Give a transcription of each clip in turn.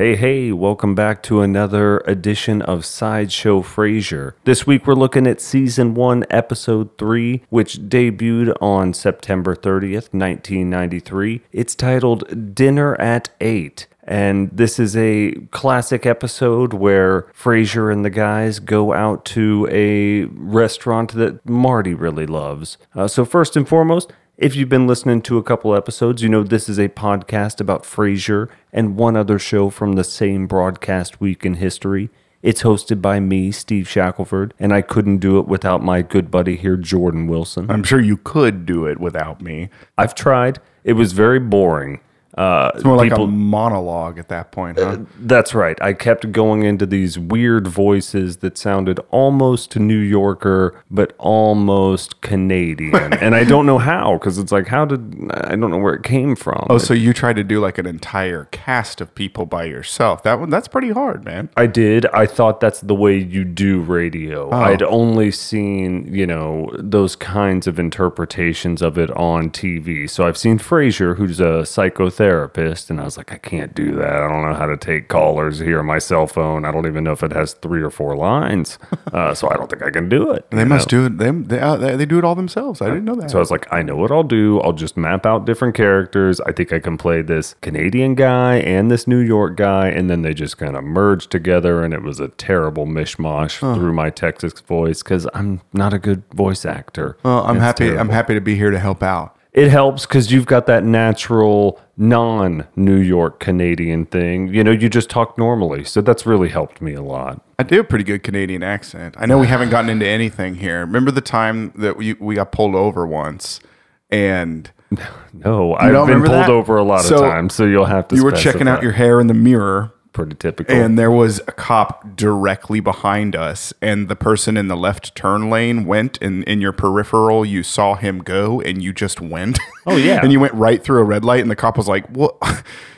Hey, hey, welcome back to another edition of Sideshow Frasier. This week we're looking at season 1, episode 3, which debuted on September 30th, 1993. It's titled Dinner at 8. And this is a classic episode where Frasier and the guys go out to a restaurant that Marty really loves. Uh, so, first and foremost, if you've been listening to a couple episodes, you know this is a podcast about Frasier and one other show from the same broadcast week in history. It's hosted by me, Steve Shackelford, and I couldn't do it without my good buddy here, Jordan Wilson. I'm sure you could do it without me. I've tried. It was very boring. Uh, It's more like people- a monologue at that point, huh? That's right. I kept going into these weird voices that sounded almost New Yorker, but almost Canadian. and I don't know how, because it's like, how did I don't know where it came from. oh, so you tried to do like an entire cast of people by yourself. That one, that's pretty hard, man. I did. I thought that's the way you do radio. Oh. I'd only seen, you know, those kinds of interpretations of it on TV. So I've seen Frasier, who's a psychotherapist, and I was like, I can't do that. I don't know how to take callers here on my cell phone. I don't even know if it has three or four lines. Uh, so I don't think I can do it. They must do it. They, they, uh, they, do it all themselves. I didn't know that. So I was like, I know what I'll do. I'll just map out different characters. I think I can play this Canadian guy and this New York guy. And then they just kind of merged together. And it was a terrible mishmash through my Texas voice because I'm not a good voice actor. well, I'm It's happy. I'm happy to be here to help out. It helps because you've got that natural non New York Canadian thing. You know, you just talk normally. So that's really helped me a lot. I do a pretty good Canadian accent. I know we haven't gotten into anything here. Remember the time that we we got pulled over once, and No, I've been pulled that? over a lot of times. So you'll have to you were checking out your hair in the mirror, pretty typical. and there was a cop directly behind us and the person in the left turn lane went and in your peripheral you saw him go and you just went Oh, yeah. and you went right through a red light and the cop was like what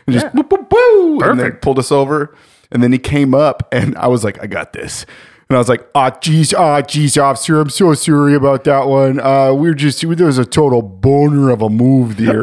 and just boo, boo, boo, and then pulled us over and then he came up and i was like i got this and I was like, "Ah, geez, ah, geez, officer, I'm so sorry about that one. Uh, we were just there was a total boner of a move there.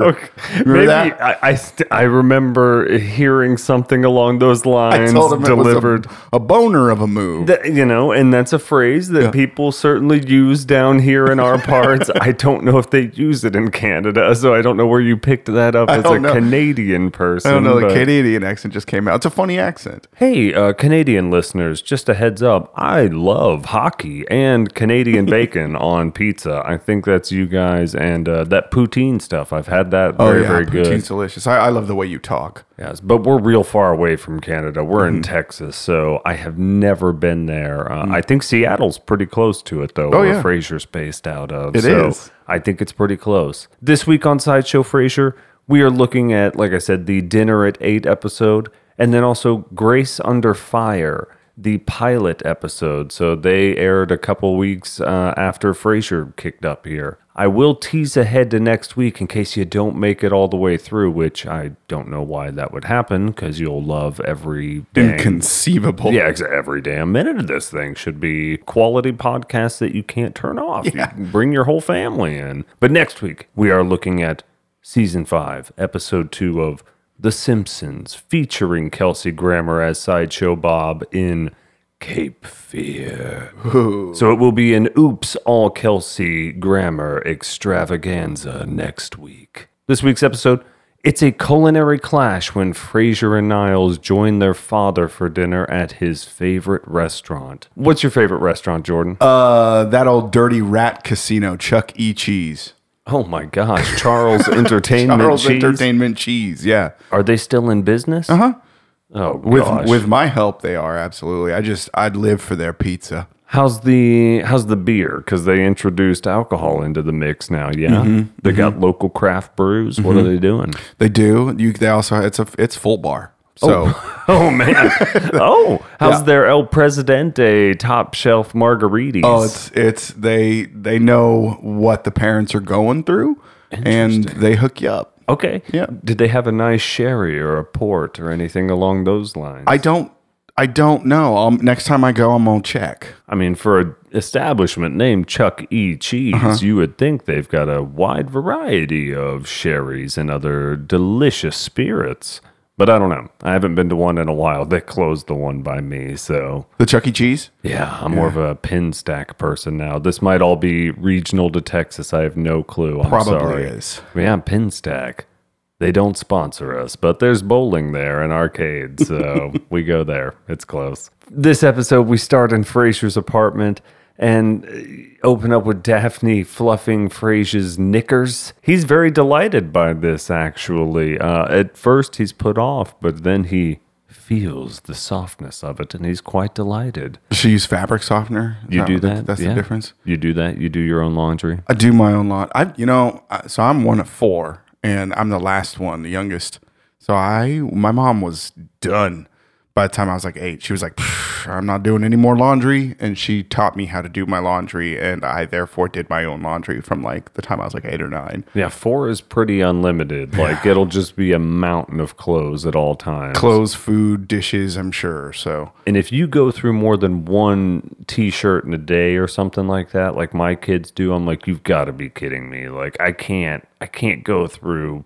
Remember Maybe that? I I, st- I remember hearing something along those I lines told him delivered. it was a, a boner of a move. That- you know, and that's a phrase that people certainly use down here in our parts. I don't know if they use it in Canada, so I don't know where you picked that up as a know. Canadian person. I don't know. The Canadian accent just came out. It's a funny accent. Hey, uh, Canadian listeners, just a heads up. I love hockey and Canadian bacon on pizza. I think that's you guys and uh, that poutine stuff. I've had that very, very good. Oh, poutine's delicious. I, I love the way you talk. Yes, but we're real far away from Canada. We're Mm-hmm. in Texas, so I have never been there. Uh, I think Seattle's pretty close to it, though. Mm. Oh, where yeah. Frasier's based out of. It so is. I think it's pretty close. This week on Sideshow Frasier, we are looking at, like I said, the Dinner at Eight episode, and then also Grace Under Fire, the pilot episode. So they aired a couple weeks uh, after Frasier kicked up here. I will tease ahead to next week in case you don't make it all the way through, which I don't know why that would happen because you'll love every dang, Inconceivable. yeah, every damn minute of this thing should be quality podcast that you can't turn off. You Yeah. can bring your whole family in. But next week we are looking at season five, episode two of The Simpsons, featuring Kelsey Grammer as Sideshow Bob in Cape Fear. So it will be an Oops All Kelsey Grammer extravaganza next week. This week's episode. It's a culinary clash when Frasier and Niles join their father for dinner at his favorite restaurant. What's your favorite restaurant, Jordan? Uh, that old dirty rat casino, Chuck E. Cheese. Oh my gosh, Charles Entertainment Charles Cheese. Entertainment Cheese. Yeah. Are they still in business? Uh Uh-huh. Oh With gosh. with my help, they are absolutely. I just I'd live for their pizza. How's the how's the beer? Because they introduced alcohol into the mix now. Yeah, Mm-hmm. they got local craft brews. What are they doing? They do. You they also it's a it's full bar. So Oh man! oh, how's Yeah. their El Presidente top shelf margaritas? oh, it's it's they they know what the parents are going through, and they hook you up. okay. Yeah. Did they have a nice sherry or a port or anything along those lines? I don't I don't know. Um, next time I go, I'm gonna check. I mean, for an establishment named Chuck E. Cheese, Uh-huh. you would think they've got a wide variety of sherries and other delicious spirits. But I don't know. I haven't been to one in a while. They closed the one by me, so The Chuck E. Cheese? yeah, I'm more of a Pinstack person now. This might all be regional to Texas. I have no clue. I'm Probably sorry. is. Yeah, Pinstack. They don't sponsor us, but there's bowling there and arcades, so we go there. It's close. This episode, we start in Frasier's apartment and uh, open up with Daphne fluffing Frasier's knickers. He's very delighted by this, actually. Uh, at first, he's put off, but then he feels the softness of it, and he's quite delighted. She use fabric softener? Is You do what the- that? That's Yeah. the difference. You do that? You do your own laundry? I do my own lot. I, you know, so I'm one of four, and I'm the last one, the youngest. So I, my mom was done by the time I was like eight. She was like, "I'm not doing any more laundry," and she taught me how to do my laundry, and I therefore did my own laundry from like the time I was like eight or nine. Yeah, four is pretty unlimited. Like it'll just be a mountain of clothes at all times. Clothes, food, dishes. I'm sure. So And if you go through more than one t-shirt in a day or something like that, like my kids do, I'm like, you've got to be kidding me. Like I can't, I can't go through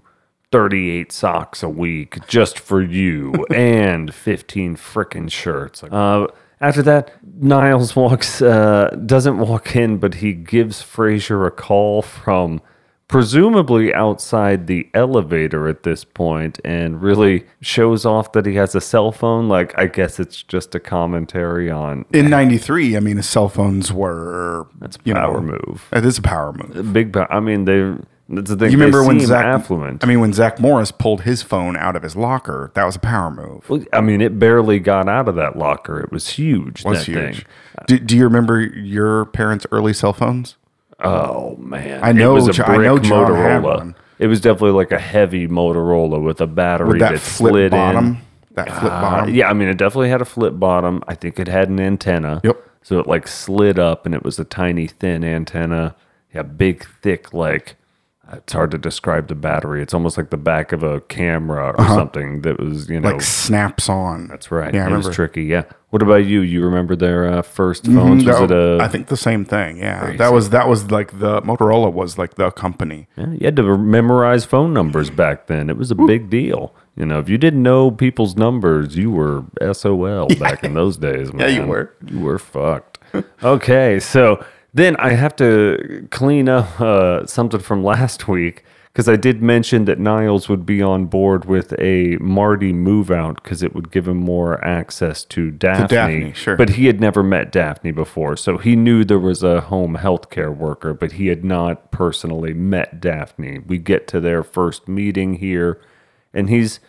38 socks a week just for you and 15 frickin' shirts. Uh, after that, Niles walks, uh, doesn't walk in, but he gives Frasier a call from presumably outside the elevator at this point and really shows off that he has a cell phone. Like, I guess it's just a commentary on in '93, I mean, the cell phones were that's a power know, move. It is a power move. Big, pow- I mean, they. That's the thing. You remember when Zach? affluent? I mean, when Zach Morris pulled his phone out of his locker, that was a power move. Well, I mean, it barely got out of that locker. It was huge. was that huge. thing. Do, do you remember your parents' early cell phones? Oh man, I know It was a Jo- I know John Motorola. one. It was definitely like a heavy Motorola with a battery With that that flip slid bottom, in. that flip Uh, bottom. yeah, I mean, it definitely had a flip bottom. I think it had an antenna. Yep. So it like slid up, and it was a tiny, thin antenna. Yeah, big, thick, like. It's hard to describe the battery. It's almost like the back of a camera or something that was, you know, Uh-huh. like snaps on. That's right. Yeah, I it was tricky. Yeah. What about you? You remember their uh, first phones? Was That- it a? I think the same thing. Yeah, that was that was like the Motorola was like the company. Yeah, you had to memorize phone numbers back then. It was a big deal. You know, if you didn't know people's numbers, you were SOL back in those days. Man. you were. You were fucked. okay, so then I have to clean up uh, something from last week because I did mention that Niles would be on board with a Marty move out because it would give him more access to Daphne. Daphne, sure. But he had never met Daphne before, so he knew there was a home health care worker, but he had not personally met Daphne. We get to their first meeting here, and he's,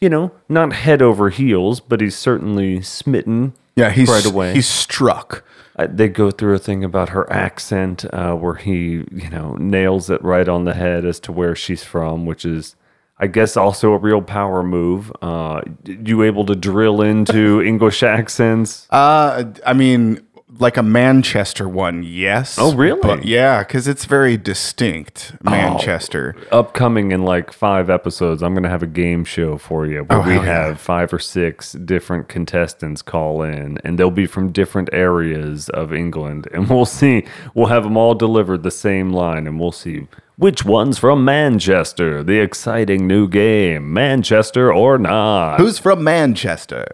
you know, not head over heels, but he's certainly smitten. Yeah, he's right away. He's struck. They go through a thing about her accent uh, where he, you know, nails it right on the head as to where she's from, which is, I guess, also a real power move. Uh, you able to drill into English accents? Uh, I mean, like a Manchester one, yes. Oh, really? But yeah, because it's very distinct, oh, Manchester. Upcoming in like five episodes, I'm going to have a game show for you where Oh, we yeah. have five or six different contestants call in, and they'll be from different areas of England, and we'll see. We'll have them all delivered the same line, and we'll see which one's from Manchester. The exciting new game, Manchester or not. Who's from Manchester?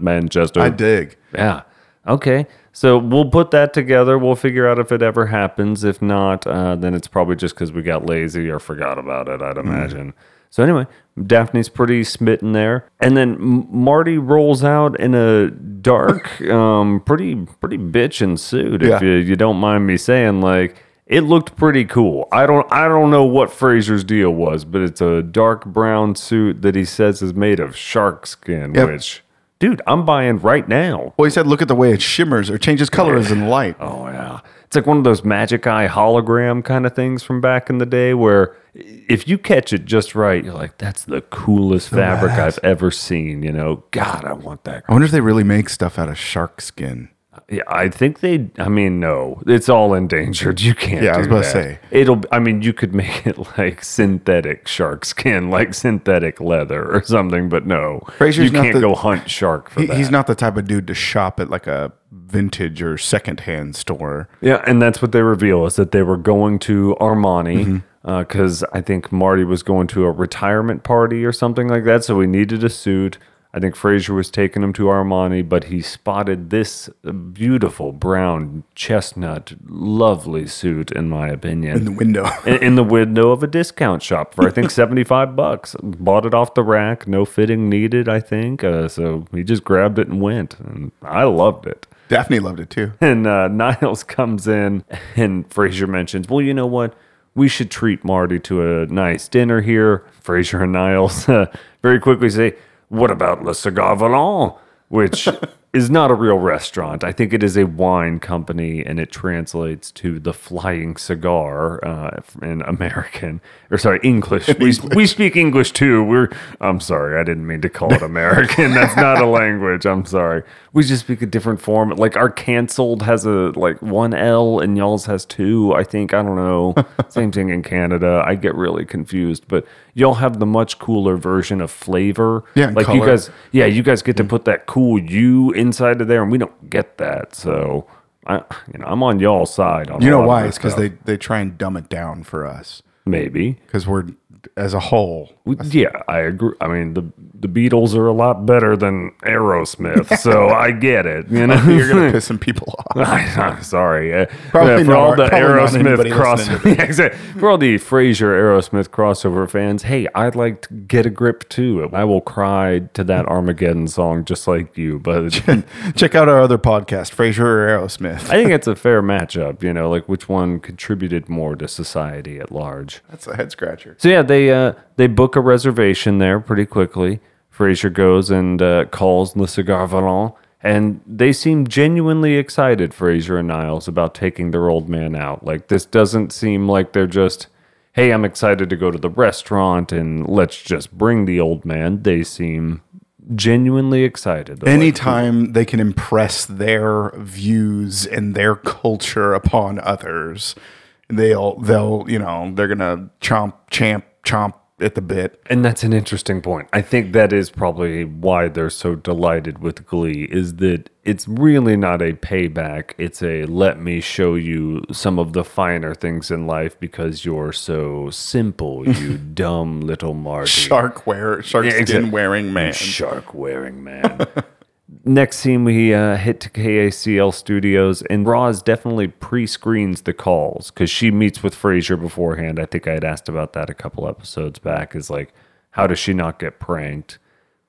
Manchester. I dig. Yeah. Okay. So we'll put that together. We'll figure out if it ever happens. If not, uh, then it's probably just because we got lazy or forgot about it, I'd imagine. So anyway, Daphne's pretty smitten there, and then Marty rolls out in a dark, um, pretty pretty bitchin' suit. If Yeah. you, you don't mind me saying, like it looked pretty cool. I don't I don't know what Frasier's deal was, but it's a dark brown suit that he says is made of shark skin, Yep. which. Dude, I'm buying right now. Well, he said, look at the way it shimmers or changes colors in light. Oh yeah, it's like one of those magic eye hologram kind of things from back in the day, where if you catch it just right, you're like, "That's the coolest fabric I've ever seen." You know, God, I want that. I wonder if they really make stuff out of shark skin. Yeah, I think they. I mean, no, it's all endangered. You can't. Yeah, I was about to say. it'll. I mean, you could make it like synthetic shark skin, like synthetic leather or something, but no, Frasier's you can't the- go hunt shark for He, that. he's not the type of dude to shop at like a vintage or secondhand store. Yeah, and that's what they reveal is that they were going to Armani. Mm-hmm. because I think Marty was going to a retirement party or something like that. So he needed a suit. I think Frasier was taking him to Armani, but he spotted this beautiful brown chestnut, lovely suit, in my opinion in the window. in, in the window of a discount shop for I think seventy five bucks. Bought it off the rack, no fitting needed. I think uh, so. He just grabbed it and went, and I loved it. Daphne loved it too. And uh, Niles comes in, and Frasier mentions, "Well, you know what? We should treat Marty to a nice dinner here." Frasier and Niles uh, very quickly say, "What about Le Cigare Volant?" Which is not a real restaurant. I think it is a wine company, and it translates to the Flying Cigar uh, in American or sorry English. we we speak English too. We're I'm sorry, I didn't mean to call it American. That's not a language. I'm sorry. We just speak a different form. Like our canceled has a like one L, and y'all's has two. I think I don't know. Same thing in Canada. I get really confused, but y'all have the much cooler version of flavor. Yeah, like you guys yeah, you guys get to put that cool U inside of there, and we don't get that. So, I, you know, I'm on y'all's side. On You know why? It's because they they try and dumb it down for us maybe. because we're as a whole. We- Yeah, I agree. I mean, the the Beatles are a lot better than Aerosmith, so I get it. You know, You're gonna piss some people off. I'm sorry. Uh, Probably for all the Aerosmith anybody cross, listening Yeah, exactly. for all the Frasier Aerosmith crossover fans, hey, I'd like to get a grip too. I will cry to that Armageddon song just like you, but Check out our other podcast, Frasier or Aerosmith. I think it's a fair matchup. You know, like which one contributed more to society at large. That's a head scratcher. So yeah, they uh, they book a reservation there pretty quickly. Frasier goes and uh, calls Le Cigare Volant, and they seem genuinely excited, Frasier and Niles, about taking their old man out. Like this doesn't seem like they're just, hey, I'm excited to go to the restaurant and let's just bring the old man. They seem genuinely excited. Anytime they can impress their views and their culture upon others, they'll they'll you know they're gonna chomp champ chomp at the bit. And that's an interesting point. I think that is probably why they're so delighted with Glee is that it's really not a payback. It's a let me show you some of the finer things in life because you're so simple, you dumb little Marty. Shark wear shark Yeah, skin wearing man. Shark wearing man. Next scene, we uh, hit to KACL Studios, and Roz definitely pre-screens the calls because she meets with Frasier beforehand. I think I had asked about that a couple episodes back. Is like, how does she not get pranked?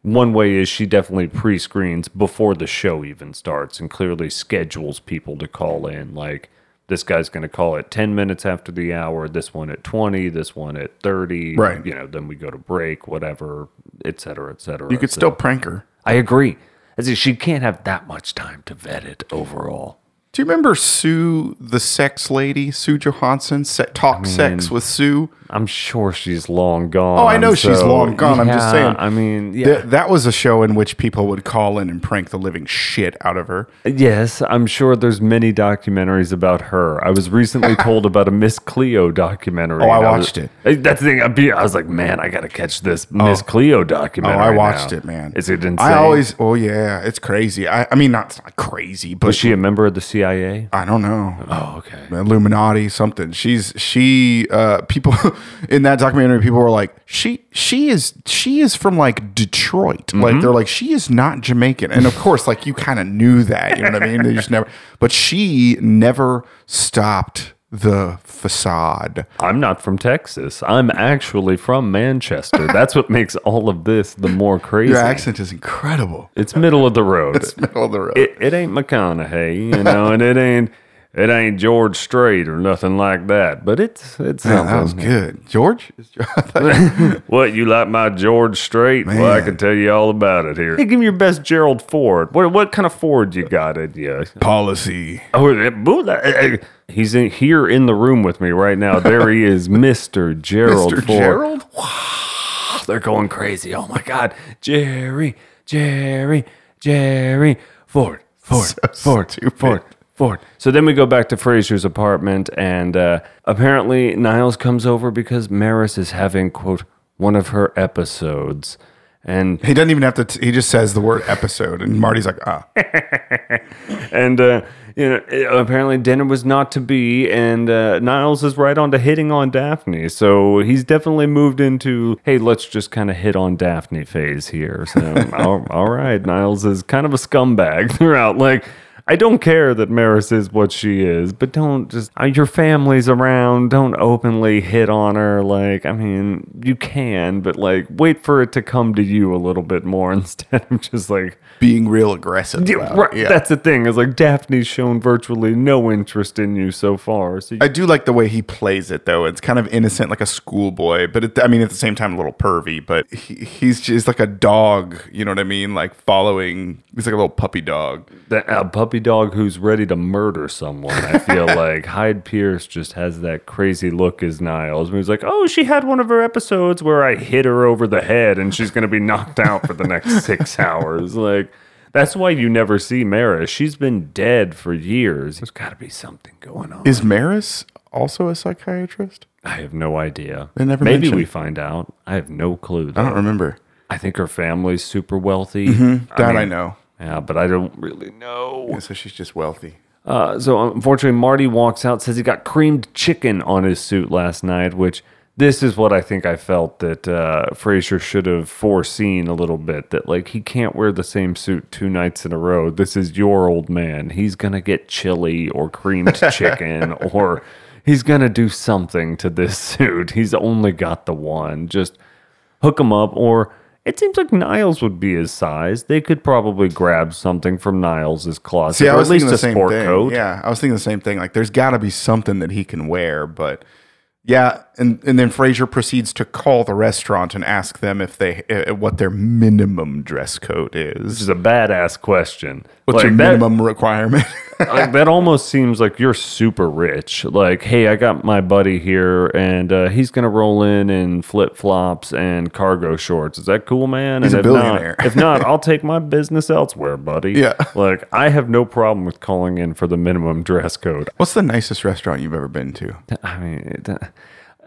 One way is she definitely pre-screens before the show even starts, and clearly schedules people to call in. Like, this guy's going to call at 10 minutes after the hour, this one at 20, this one at 30. Right. You know, then we go to break, whatever, et cetera, et cetera. You could So- still prank her. I agree. As she can't have that much time to vet it overall. Do you remember Sue, the sex lady, Sue Johanson, se- talk sex with Sue? I'm sure she's long gone. Oh, I know she's long gone. I'm just saying. I mean, yeah. Th- that was a show in which people would call in and prank the living shit out of her. yes, I'm sure there's many documentaries about her. I was recently told about a Miss Cleo documentary. Oh, I and was- watched it. That's the thing. I was like, man, I got to catch this oh. Miss Cleo oh, documentary. Oh. I watched now. it, man. Is it insane? I always, oh yeah, it's crazy. I, I mean, not, not crazy, but Was she a member of the CIA? I don't know. Oh, okay. Illuminati, something. She's she. Uh, people in that documentary, people were like, she she is she is from like Detroit. Mm-hmm. Like they're like she is not Jamaican, and of course, like you kind of knew that. You know what I mean? They just never. But she never stopped the facade. I'm not from Texas. I'm actually from Manchester. That's what makes all of this the more crazy. Your accent is incredible. It's middle of the road. it's Middle of the road. it, it ain't McConaughey, you know, and it ain't it ain't George Strait or nothing like that. But it's it's Man, that was good, George. Is- I thought- What you like my George Strait? Well, I can tell you all about it here. Hey, give me your best Gerald Ford. What what kind of Ford you got in you? Policy. Oh, that- boo- that- eh, he's in, here in the room with me right now. There he is, Mister Gerald Mr. Ford. Gerald. They're going crazy. Oh my God, Jerry, Jerry, Jerry, Ford, Ford, So Ford, stupid. Ford, Ford. So then we go back to Frasier's apartment, and uh, apparently Niles comes over because Maris is having quote one of her episodes. And He doesn't even have to. T- he just says the word episode, and Marty's like, ah. and uh, you know it- apparently dinner was not to be and uh, niles is right on to hitting on daphne so he's definitely moved into hey let's just kind of hit on daphne phase here so all, all right niles is kind of a scumbag throughout like I don't care that Maris is what she is, but don't just uh, your family's around. Don't openly hit on her. Like, I mean, you can, but like, wait for it to come to you a little bit more instead of just like being real aggressive. yeah, right. Yeah. That's the thing. Is like Daphne's shown virtually no interest in you so far. So you, I do like the way he plays it, though. It's kind of innocent, like a schoolboy, but it, I mean, at the same time, a little pervy. But he, he's just like a dog. You know what I mean? Like following. He's like a little puppy dog. that a puppy dog who's ready to murder someone. I feel like Hyde Pierce just has that crazy look as Niles. He's like, "Oh, she had one of her episodes where I hit her over the head and she's gonna be knocked out for the next six hours." Like. That's why you never see Maris. She's been dead for years. There's got to be something going on. Is Maris also a psychiatrist? I have no idea. They never Maybe mention- we find out. I have no clue. I don't remember. I think her family's super wealthy. Mm-hmm. That I, mean, know. Yeah, but I don't really know. Yeah, so she's just wealthy. Uh, so unfortunately, Marty walks out, says he got creamed chicken on his suit last night, which this is what I think I felt that uh, Frasier should have foreseen a little bit. That like he can't wear the same suit two nights in a row. This is your old man. He's gonna get chili or creamed chicken or he's gonna do something to this suit. He's only got the one. Just hook him up or. It seems like Niles would be his size. They could probably grab something from Niles' closet, See, I or was at least a same sport thing. coat. Yeah, I was thinking the same thing. Like, there's got to be something that he can wear, but yeah. And and then Frasier proceeds to call the restaurant and ask them if they uh, what their minimum dress code is. This is. a badass question. What's your Like, that, minimum requirement? like, that almost seems like you're super rich. Like, hey, I got my buddy here, and uh, he's gonna roll in in flip flops and cargo shorts. Is that cool, man? He's and a if billionaire. Not, if not, I'll take my business elsewhere, buddy. Yeah. Like, I have no problem with calling in for the minimum dress code. What's the nicest restaurant you've ever been to? I mean, it,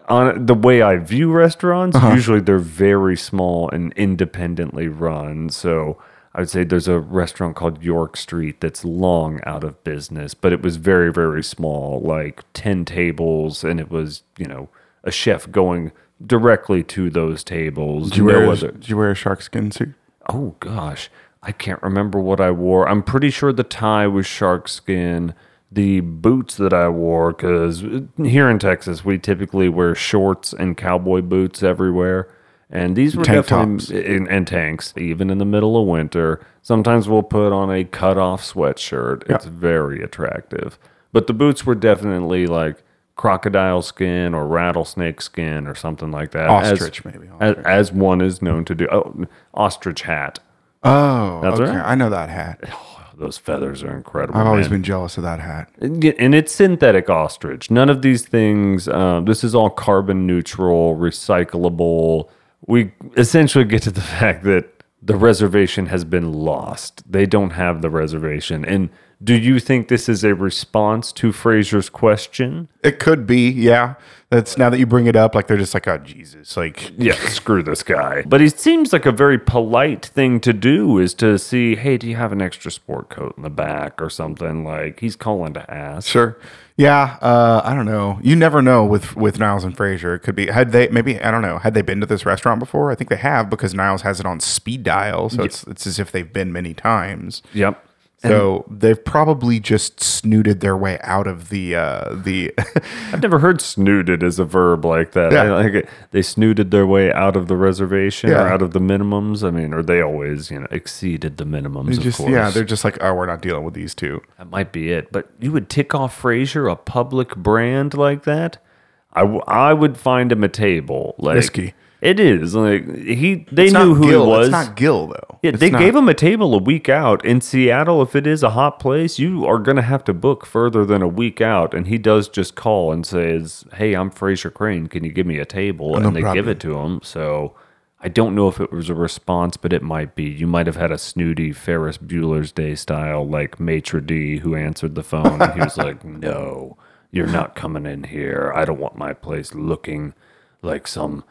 on the way I view restaurants, Uh-huh. usually they're very small and independently run. So I would say there's a restaurant called York Street that's long out of business, but it was very, very small, like 10 tables, and it was, you know, a chef going directly to those tables. Did you, wear, no other. did you wear a shark skin suit? Oh gosh, I can't remember what I wore. I'm pretty sure the tie was shark skin. The boots that I wore, because here in Texas we typically wear shorts and cowboy boots everywhere, and these were Tank definitely and, and tanks. Even in the middle of winter, sometimes we'll put on a cut-off sweatshirt. It's very attractive. But the boots were definitely like crocodile skin or rattlesnake skin or something like that. as- Ostrich, maybe. as, as one is known to do. Oh, ostrich hat. Oh, That's okay. right. I know that hat. Those feathers are incredible. I've always man. been jealous of that hat. And and it's synthetic ostrich. None of these things. Um, this is all carbon neutral, recyclable. We essentially get to the fact that the reservation has been lost. They don't have the reservation. And do you think this is a response to Frasier's question? It could be, yeah. That's now that you bring it up, like they're just like, oh Jesus, like Yeah, screw this guy. But it seems like a very polite thing to do is to see, hey, do you have an extra sport coat in the back or something? Like he's calling to ask. Sure. Yeah. Uh, I don't know. You never know with with Niles and Frasier. It could be had they maybe I don't know had they been to this restaurant before. I think they have because Niles has it on speed dial, so it's it's as if they've been many times. Yep. So they've probably just snooted their way out of the uh, the. I've never heard snooted as a verb like that. Yeah. I like. They snooted their way out of the reservation or out of the minimums. I mean, or they always, you know, exceeded the minimums, of just course. yeah, they're just like oh, we're not dealing with these two. That might be it. But you would tick off Frasier, a public brand like that? I, w- I would find him a table. Like, Risky. It is. Like he they It's knew who Gil. he was. It's not Gil though. Yeah, It's they not. gave him a table a week out in Seattle. If it is a hot place, you are going to have to book further than a week out. And he does just call and says, "Hey, I'm Frasier Crane. Can you give me a table?" Oh, and they give it to him. So I don't know if it was a response, but it might be. You might have had a snooty Ferris Bueller's Day style, like Maitre D, who answered the phone, and he was like, "No, you're not coming in here. I don't want my place looking like some."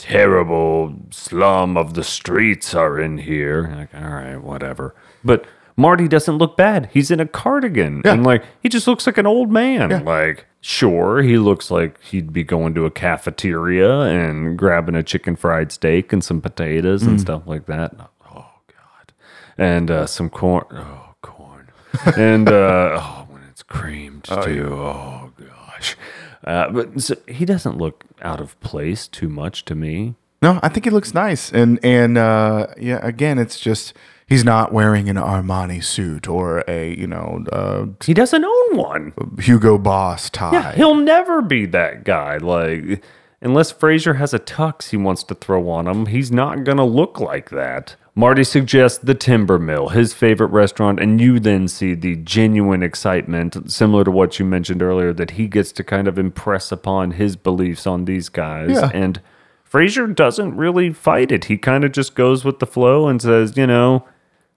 Terrible slum of the streets are in here. Like, all right, whatever. But Marty doesn't look bad. He's in a cardigan. Yeah. And like he just looks like an old man. Yeah. Like, sure, he looks like he'd be going to a cafeteria and grabbing a chicken fried steak and some potatoes Mm. and stuff like that. Oh God. And uh, some corn. Oh, corn. and uh, oh, when it's creamed too. Oh gosh. Uh, but so, he doesn't look out of place too much to me. No, I think he looks nice, and and uh, yeah, again, it's just he's not wearing an Armani suit or a you know uh, He doesn't own one. Hugo Boss tie. Yeah, he'll never be that guy. Like, unless Frasier has a tux he wants to throw on him, he's not gonna look like that. Marty suggests the Timber Mill, his favorite restaurant, and you then see the genuine excitement, similar to what you mentioned earlier, that he gets to kind of impress upon his beliefs on these guys. Yeah. And Frasier doesn't really fight it. He kind of just goes with the flow and says, you know,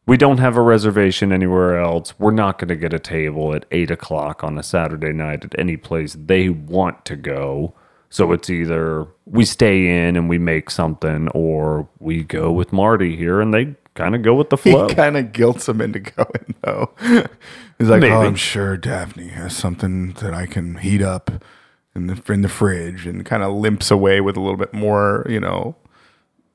we don't have a reservation anywhere else. We're not going to get a table at eight o'clock on a Saturday night at any place they want to go. So it's either we stay in and we make something, or we go with Marty here, and they kind of go with the flow. He kind of guilts him into going though. He's like, oh, Maybe. "Oh, I'm sure Daphne has something that I can heat up in the in the fridge," and kind of limps away with a little bit more, you know,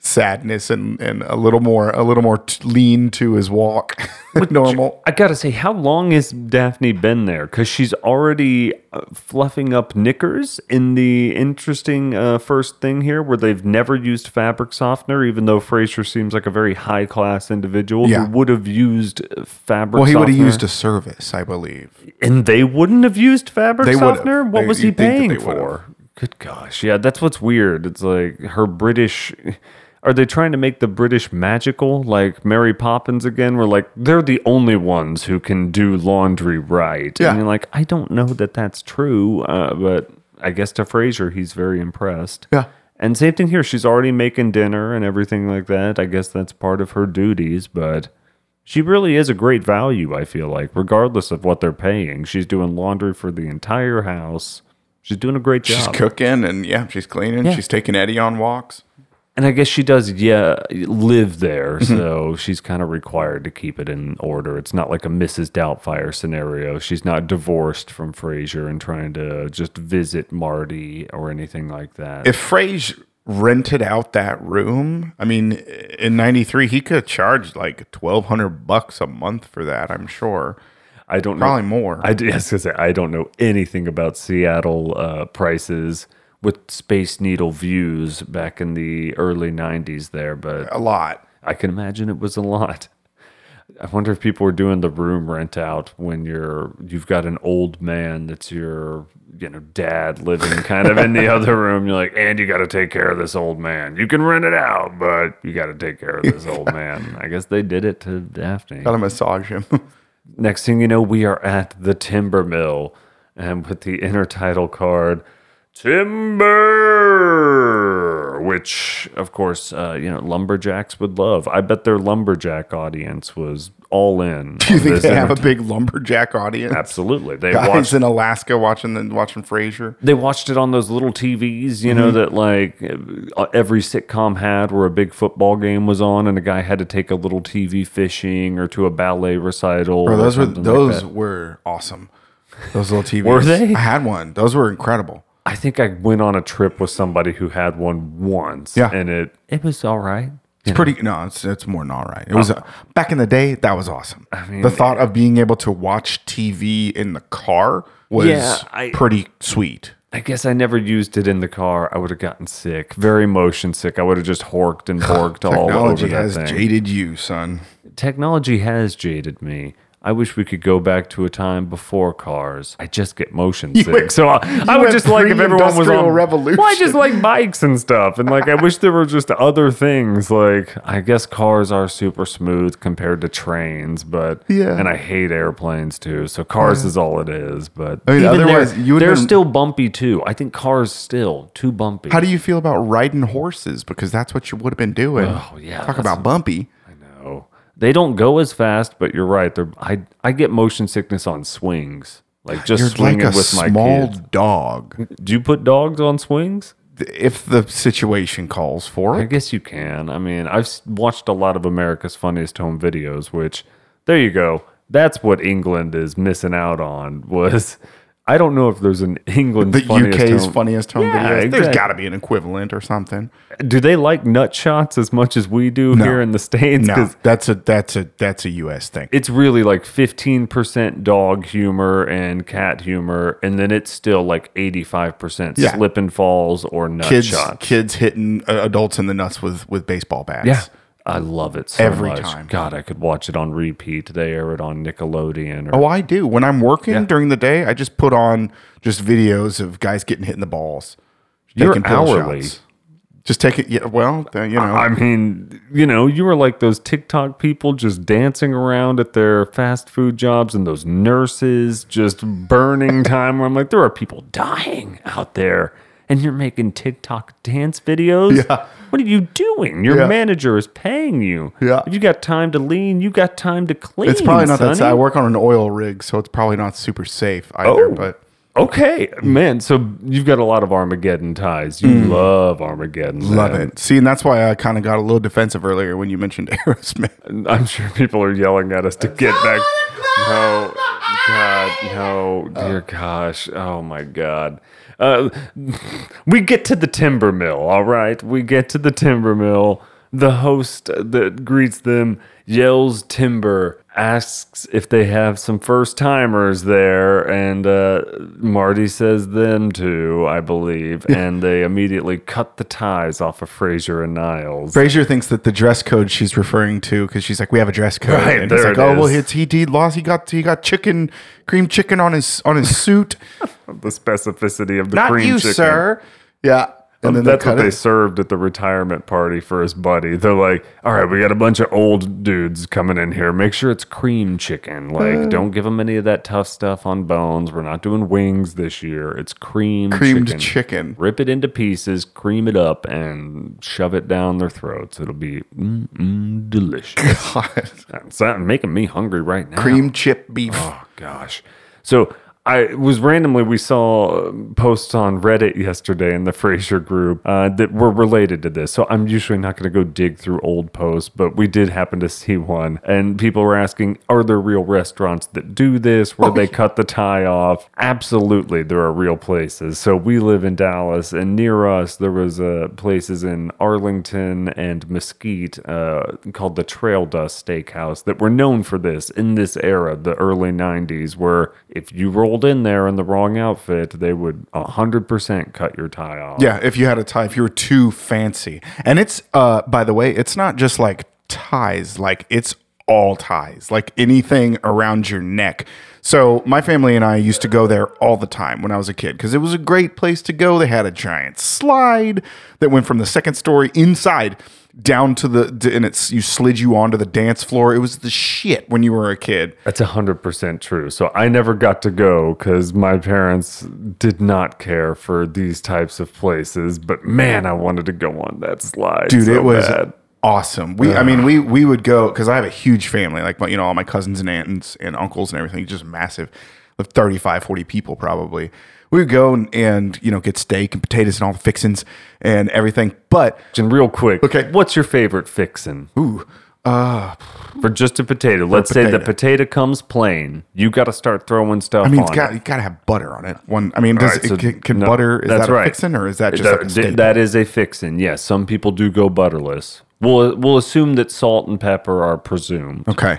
sadness and and a little more a little more t- lean to his walk normal. I gotta say, how long has Daphne been there? Because she's already uh, fluffing up knickers in the interesting uh, first thing here, where they've never used fabric softener, even though Frasier seems like a very high class individual Yeah. who would have used uh, fabric. Well, he would have used a service, I believe. and they wouldn't have used fabric They softener. What They- was he you'd think that paying they would've. for? Good gosh, yeah, that's what's weird. It's like her British. Are they trying to make the British magical, like Mary Poppins again? Where like they're the only ones who can do laundry right. Yeah. And you're like, I don't know that that's true, uh, but I guess to Frasier, he's very impressed. Yeah. And same thing here. She's already making dinner and everything like that. I guess that's part of her duties, but she really is a great value, I feel like, regardless of what they're paying. She's doing laundry for the entire house. She's doing a great job. She's cooking and yeah, she's cleaning. Yeah. She's taking Eddie on walks. And I guess she does, yeah, live there. Mm-hmm. So she's kind of required to keep it in order. It's not like a Mrs. Doubtfire scenario. She's not divorced from Frasier and trying to just visit Marty or anything like that. If Frage rented out that room, I mean, in '93 he could have charged like twelve hundred bucks a month for that. I'm sure, I don't probably know. more. I, I was gonna say I don't know anything about Seattle uh, prices with Space Needle views back in the early '90s there, but a lot. I can imagine it was a lot. I wonder if people were doing the room rent out when you're you've got an old man that's your you know dad living kind of in the other room. You're like, and you got to take care of this old man. You can rent it out, but you got to take care of this old man. I guess they did it to Daphne. Gotta massage him. Next thing you know, we are at the timber mill, and with the inner title card, Timber, which of course, uh, you know, lumberjacks would love. I bet their lumberjack audience was all in. Do you think they have a big lumberjack audience? Absolutely, they Guys watched. in Alaska watching the watching Frasier. They watched it on those little TVs, you Mm-hmm. know, that like uh, every sitcom had, where a big football game was on, and a guy had to take a little TV fishing or to a ballet recital. Bro, or those were something like those were awesome. Those little TVs. Were they? I had one. Those were incredible. I think I went on a trip with somebody who had one once. Yeah. And it it was all right. It's pretty. No, it's it's more than all right. It was uh, back in the day. That was awesome. mean- the thought of being able to watch TV in the car was Yeah, I- pretty sweet. I guess I never used it in the car. I would have gotten sick, very motion sick. I would have just horked and borked all over Technology has jaded you, son. Technology has jaded me. I wish we could go back to a time before cars. I just get motion sick, went- so I, I would just like if everyone was pre-industrial on. revolution. Well, I just like bikes and stuff, and like I wish there were just other things. Like I guess cars are super smooth compared to trains, but Yeah. and I hate airplanes too. So cars is all it is. But I mean, even otherwise, they're, you would've they're been- still bumpy too. I think cars still too bumpy. How do you feel about riding horses? Because that's what you would have been doing. Oh, yeah, Talk about bumpy. They don't go as fast, but you're right. They're I I get motion sickness on swings, like just You're swinging like a with my small dog. Do you put dogs on swings? if the situation calls for it, I guess you can. I mean, I've watched a lot of America's Funniest Home Videos, which there you go. That's what England is missing out on. Was I don't know if there's an England The funniest UK's home- funniest home Yeah, videos. There's exactly. got to be an equivalent or something. Do they like nut shots as much as we do here in the states? No, that's a that's a that's a US thing. it's really like 15% dog humor and cat humor, and then it's still like 85% Yeah. slip and falls or nut Kids shots. kids hitting uh, adults in the nuts with with baseball bats. Yeah. I love it so Every much. time. God, I could watch it on repeat. They air it on Nickelodeon. Or, Oh, I do. When I'm working during the day, I just put on just videos of guys getting hit in the balls. You're hourly. shots. Just take it. Yeah. Well, you know. I mean, you know, you were like those TikTok people just dancing around at their fast food jobs and those nurses just burning time. Where I'm like, there are people dying out there, and you're making TikTok dance videos. Yeah. What are you doing? Your Yeah. manager is paying you. Yeah. If you got time to lean, you got time to clean. it's probably not that. sonny. I work on an oil rig, so it's probably not super safe either. Oh. But Okay, man. So you've got a lot of Armageddon ties. You love Armageddon. Mm. love man. it. See, and that's why I kind of got a little defensive earlier when you mentioned Aerosmith. I'm sure people are yelling at us to get back. No, God, no, dear gosh, oh my God. Uh, we get to the timber mill, all right? We get to the timber mill. The host that greets them yells timber, asks if they have some first timers there, and uh, Marty says them too, I believe. And they immediately cut the ties off of Frasier and Niles. Frasier thinks that the dress code she's referring to because she's like, we have a dress code, Right, and he's there like, it oh well, is. it's, he he lost. He got he got chicken, cream chicken on his on his suit. the specificity of the Not cream you, chicken. sir. Yeah, and then That's what they it. served at the retirement party for his buddy. They're like, "All right, we got a bunch of old dudes coming in here. Make sure it's cream chicken. Like, Uh. don't give them any of that tough stuff on bones. We're not doing wings this year. It's cream creamed chicken. chicken. Rip it into pieces, cream it up, and shove it down their throats. It'll be mm, mm, delicious. God. It's not making me hungry right now. cream chip beef. Oh gosh. So I was randomly we saw posts on Reddit yesterday in the Frasier group uh, that were related to this. So I'm usually not going to go dig through old posts, but we did happen to see one, and people were asking, "Are there real restaurants that do this where they cut the tie off?" Absolutely, there are real places. So we live in Dallas, and near us there was uh, places in Arlington and Mesquite uh, called the Trail Dust Steakhouse that were known for this in this era, the early '90s, where if you rolled in there in the wrong outfit, they would 100% cut your tie off. Yeah, if you had a tie, if you were too fancy. And it's uh by the way, it's not just like ties, like it's all ties, like anything around your neck. So my family and I used to go there all the time when I was a kid because it was a great place to go. They had a giant slide that went from the second story inside down to the and it's you slid you onto the dance floor. It was the shit when you were a kid. That's 100% true. So I never got to go because my parents did not care for these types of places. But man, I wanted to go on that slide. dude so it was bad. awesome we i mean we we would go because i have a huge family like my, you know all my cousins and aunts and uncles and everything just massive of 35 40 people probably we would go and, and you know get steak and potatoes and all the fixins and everything but And real quick, Okay. what's your favorite fixin? ooh uh For just a potato. Let's say the potato. potato comes plain. You got to start throwing stuff i mean it's got it. you gotta have butter on it one i mean does Right, it, so can, can no, butter is that a right. fixin or is that just That- like a that is a fixin. Yes, some people do go butterless. We'll we'll assume that salt and pepper are presumed. okay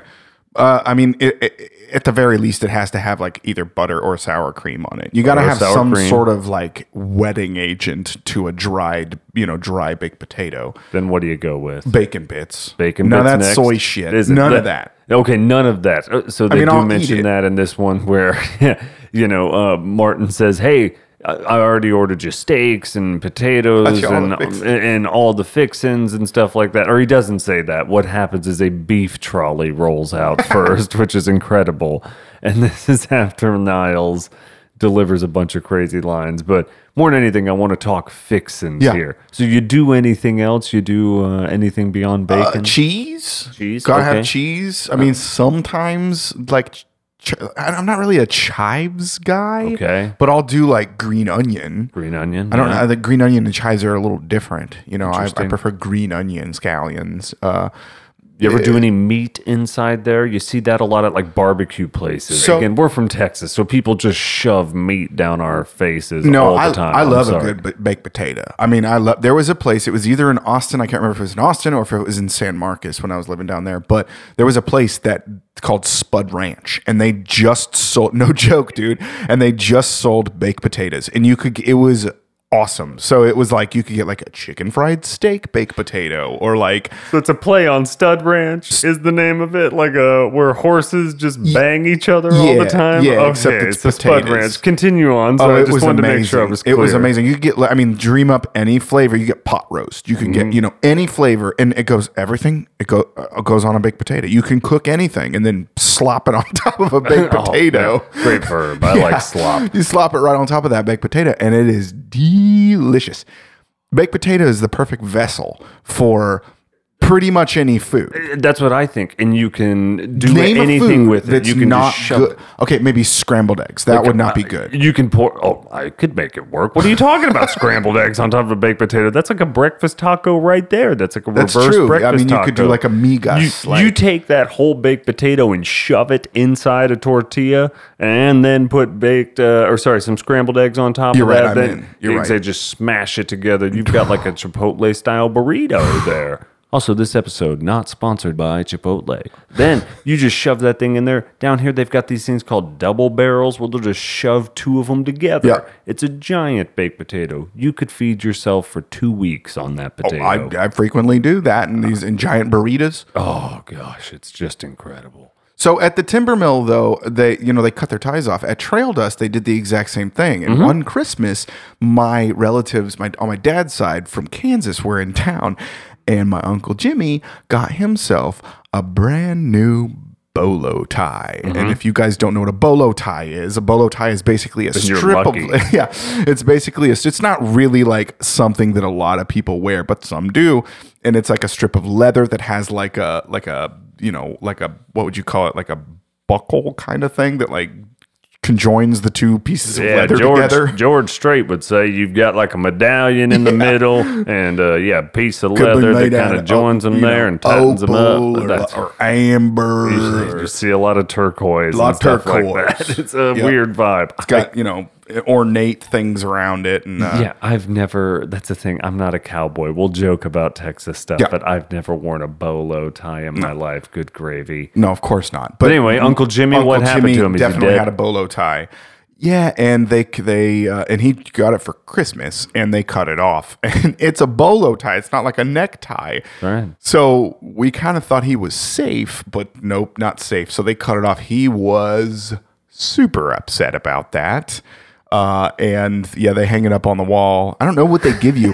uh, I mean, it, it, at the very least, it has to have like either butter or sour cream on it. You got to have some cream. sort of like wetting agent to a dried, you know, dry baked potato. Then what do you go with? Bacon bits. Bacon None bits of that next? soy shit. Is it? None of that. Okay, none of that. Uh, So they mean, do I'll mention that in this one where, you know, uh, Martin says, "Hey, I already ordered you steaks and potatoes Got all and and all the fixins and stuff like that." Or he doesn't say that. What happens is a beef trolley rolls out first, which is incredible, and this is after Niles delivers a bunch of crazy lines. But more than anything, I want to talk fixins Yeah. here. So you do anything else? You do uh, anything beyond bacon? Uh, cheese. Cheese, Gotta okay. have cheese. I mean, sometimes like I'm not really a chives guy. Okay. But I'll do like green onion. Green onion. I don't yeah. know. The green onion and chives are a little different. You know, I, I prefer green onion scallions. Uh, You ever do any meat inside there? You see that a lot at like barbecue places. So- Again, we're from Texas, so people just shove meat down our faces no, all the I, time. I I'm love a good ba- baked potato. I mean, I love. There was a place. It was either in Austin. I can't remember if it was in Austin or if it was in San Marcos when I was living down there. But there was a place that called Spud Ranch, and they just sold. No joke, dude. And they just sold baked potatoes, and you could. It was awesome. So it was like you could get like a chicken fried steak baked potato, or like So it's a play on Stud Ranch is the name of it, like a where horses just bang each other all yeah, the time. yeah, okay, except it's a stud. Ranch. Continue on. So Oh, I it just was wanted amazing. to make sure I was It was amazing. You could get, I mean, dream up any flavor. You get pot roast. You can Mm-hmm. get, you know, any flavor, and it goes everything. It go uh, goes on a baked potato. You can cook anything and then slop it on top of a baked Oh, potato. yeah. Great verb. I Yeah. like slop. You slop it right on top of that baked potato, and it is delicious. Baked potato is the perfect vessel for pretty much any food. That's what I think. And you can do Name a anything food with it. that's You can not just shove good. Okay, maybe scrambled eggs. That would not be Uh, good. You can pour. Oh, I could make it work. What are you talking about? Scrambled eggs on top of a baked potato? That's like a breakfast taco right there. That's like a That's reverse true. I breakfast mean, you could do like a migas. You, like- you take that whole baked potato and shove it inside a tortilla, and then put baked, uh, or sorry, some scrambled eggs on top You're of right, that. I'm then in. You're you right. say just smash it together. You've got like a Chipotle style burrito there. Also, this episode not sponsored by Chipotle. Then you just shove that thing in there. Down here, they've got these things called double barrels where they'll just shove two of them together. Yeah. It's a giant baked potato. You could feed yourself for two weeks on that potato. Oh, I, I frequently do that in these in giant burritos. oh gosh, it's just incredible. So at the timber mill, though, they you know they cut their ties off. At Trail Dust, they did the exact same thing. And mm-hmm. one Christmas, my relatives, my on my dad's side from Kansas, were in town, and my uncle Jimmy got himself a brand new bolo tie. And if you guys don't know what a bolo tie is, a bolo tie is basically a strip of yeah. It's basically a, it's not really like something that a lot of people wear, but some do. And it's like a strip of leather that has like a like a you know like a what would you call it like a buckle kind of thing that like conjoins the two pieces of Yeah, leather George together. George Strait would say you've got like a medallion in the middle, and uh, yeah, a piece of Could leather that kind of of, joins them there know, and tightens them up. or, or amber. you see a lot of turquoise, Lot and of stuff like turquoise. that. It's a Yep. weird vibe. It's got you know ornate things around it and uh, yeah, I've never. That's the thing. I'm not a cowboy. We'll joke about Texas stuff, Yeah. but I've never worn a bolo tie in my life. Good gravy. No, of course not. But anyway, Uncle Jimmy, Uncle what happened Jimmy to him? He definitely had a bolo tie. Yeah, and they they uh, and he got it for Christmas, and they cut it off, and it's a bolo tie. It's not like a necktie. Right. So we kind of thought he was safe, but nope, not safe. So they cut it off. He was super upset about that. Uh, and yeah, they hang it up on the wall. I don't know what they give you.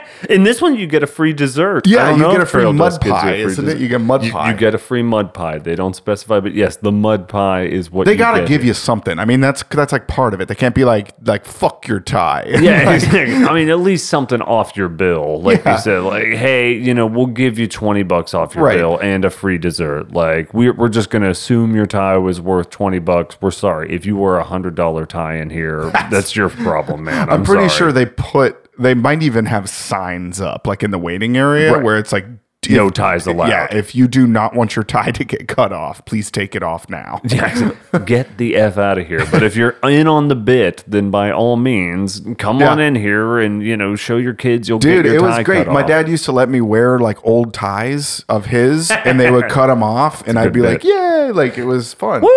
In this one, you get a free dessert. Yeah, I don't you get a free mud Dust gives you a pie, free isn't it? You get mud You- pie. You get a free mud pie. They don't specify, but yes, the mud pie is what They gotta get. give you something. I mean, that's that's like part of it. They can't be like like fuck your tie. Yeah, exactly. I mean, at least something off your bill. Like Yeah. you said, like, hey, you know, we'll give you 20 bucks off your Right. bill and a free dessert. Like, we're, we're just going to assume your tie was worth 20 bucks. We're sorry. If you wore a $100 tie in here, that's your problem, man. I'm, I'm pretty sorry. sure they put they might even have signs up like in the waiting area Right. where it's like No if- ties allowed. Yeah, if you do not want your tie to get cut off, please take it off now. Yeah, get the F out of here. But if you're in on the bit, then by all means, come Yeah. on in here and, you know, show your kids you'll Dude, get your ties cut off. Dude, it was great. My off. dad used to let me wear like old ties of his and they would cut them off and I'd be like, bit. "Yeah, like it was fun." Woo!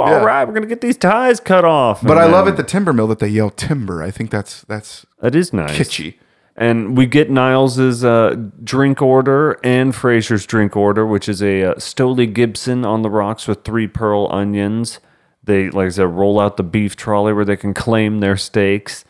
All Yeah. right, we're going to get these ties cut off. But I love then- at the timber mill that they yell timber. I think that's that's That is nice. kitschy. And we get Niles's uh, drink order and Frasier's drink order, which is a uh, Stoli Gibson on the rocks with three pearl onions. They, like I said, roll out the beef trolley where they can claim their steaks.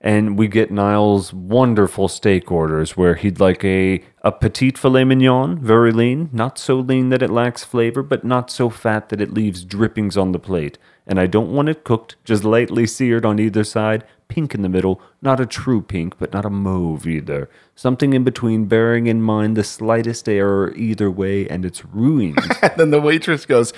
And we get Niles' wonderful steak orders where he'd like a, a petite filet mignon, very lean, not so lean that it lacks flavor, but not so fat that it leaves drippings on the plate. And I don't want it cooked, just lightly seared on either side, pink in the middle, not a true pink, but not a mauve either. Something in between, bearing in mind the slightest error either way, and it's ruined. And then the waitress goes,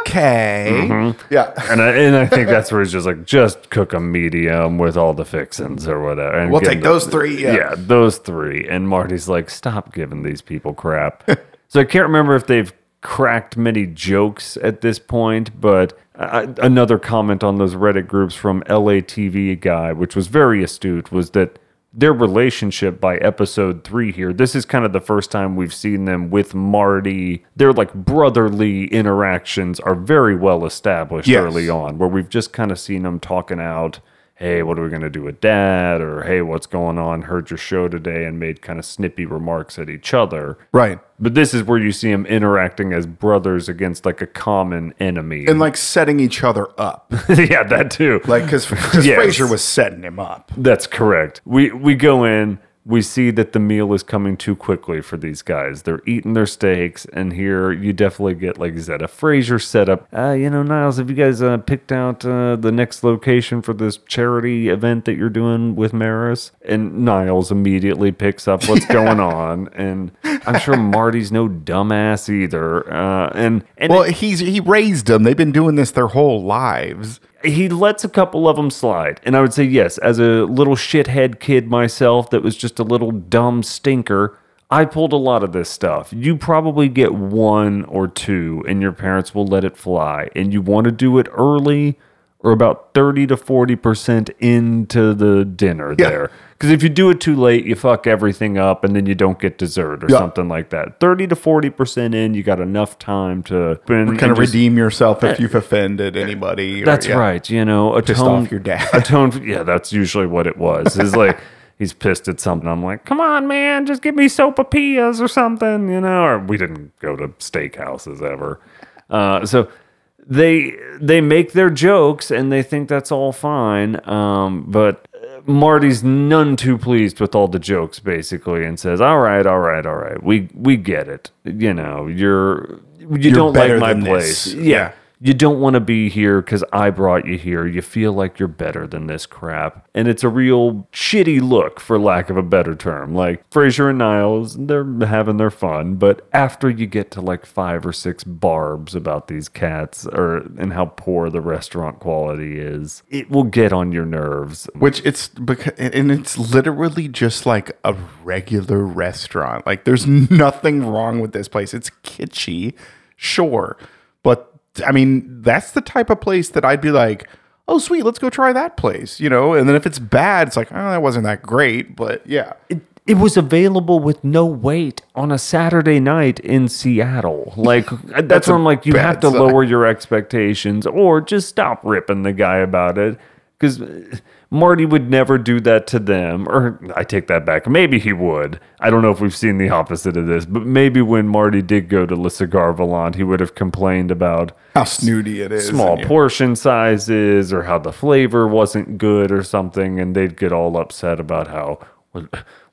okay. Mm-hmm. Yeah. And I, and I think that's where he's just like, just cook a medium with all the fixins or whatever. And We'll take them- those three. Yeah. Yeah, those three. And Marty's like, stop giving these people crap. so I can't remember if they've cracked many jokes at this point, but uh, another comment on those Reddit groups from LATV guy, which was very astute, was that their relationship by episode three here, this is kind of the first time we've seen them with Marty. Their like brotherly interactions are very well established Yes. early on, where we've just kind of seen them talking out hey, what are we going to do with dad? Or hey, what's going on? Heard your show today and made kind of snippy remarks at each other. Right. But this is where you see them interacting as brothers against like a common enemy. And like setting each other up. yeah, that too. Like, because Yes. Frasier was setting him up. That's correct. We we go in, we see that the meal is coming too quickly for these guys. They're eating their steaks, and here you definitely get like is that a Frasier setup? Uh, you know, Niles, have you guys uh, picked out uh, the next location for this charity event that you're doing with Maris? And Niles immediately picks up what's going on, and I'm sure Marty's no dumbass either. Uh, and and Well, he's he raised them. They've been doing this their whole lives. He lets a couple of them slide. And I would say, yes, as a little shithead kid myself that was just a little dumb stinker, I pulled a lot of this stuff. You probably get one or two, and your parents will let it fly. And you want to do it early or about 30 to 40% into the dinner Yeah. there. Because if you do it too late, you fuck everything up and then you don't get dessert or Yeah. something like that. 30 to 40% in, you got enough time to Kind of redeem yourself if you've offended anybody. or- that's yeah. right. You know, atone, Pissed off your dad. atone. for- Yeah, that's usually what it was. It's like he's pissed at something. I'm like, come on, man, just give me sopapillas or something. You know, or we didn't go to steakhouses ever. Uh, so they they make their jokes and they think that's all fine. Um, but Marty's none too pleased with all the jokes, basically, and says, "All right, all right, all right. We we get it. You know, you're you don't like my place. Yeah, Yeah. You don't want to be here because I brought you here. You feel like you're better than this crap. And it's a real shitty look, for lack of a better term. Like Frasier and Niles, they're having their fun. But after you get to like five or six barbs about these cats or and how poor the restaurant quality is, it will get on your nerves. Which it's because, and it's literally just like a regular restaurant. Like there's nothing wrong with this place. It's kitschy, sure, but I mean that's the type of place that I'd be like, oh sweet, let's go try that place, you know. And then if it's bad, it's like, oh, that wasn't that great, but yeah, It, it was available with no wait on a Saturday night in Seattle. Like that's, That's I'm like, you have to sign. lower your expectations, or just stop ripping the guy about it. Because Marty would never do that to them, or I take that back. Maybe he would. I don't know if we've seen the opposite of this, but maybe when Marty did go to Le Cigare Volant, he would have complained about how snooty it is. small and portion sizes or how the flavor wasn't good or something and they'd get all upset about how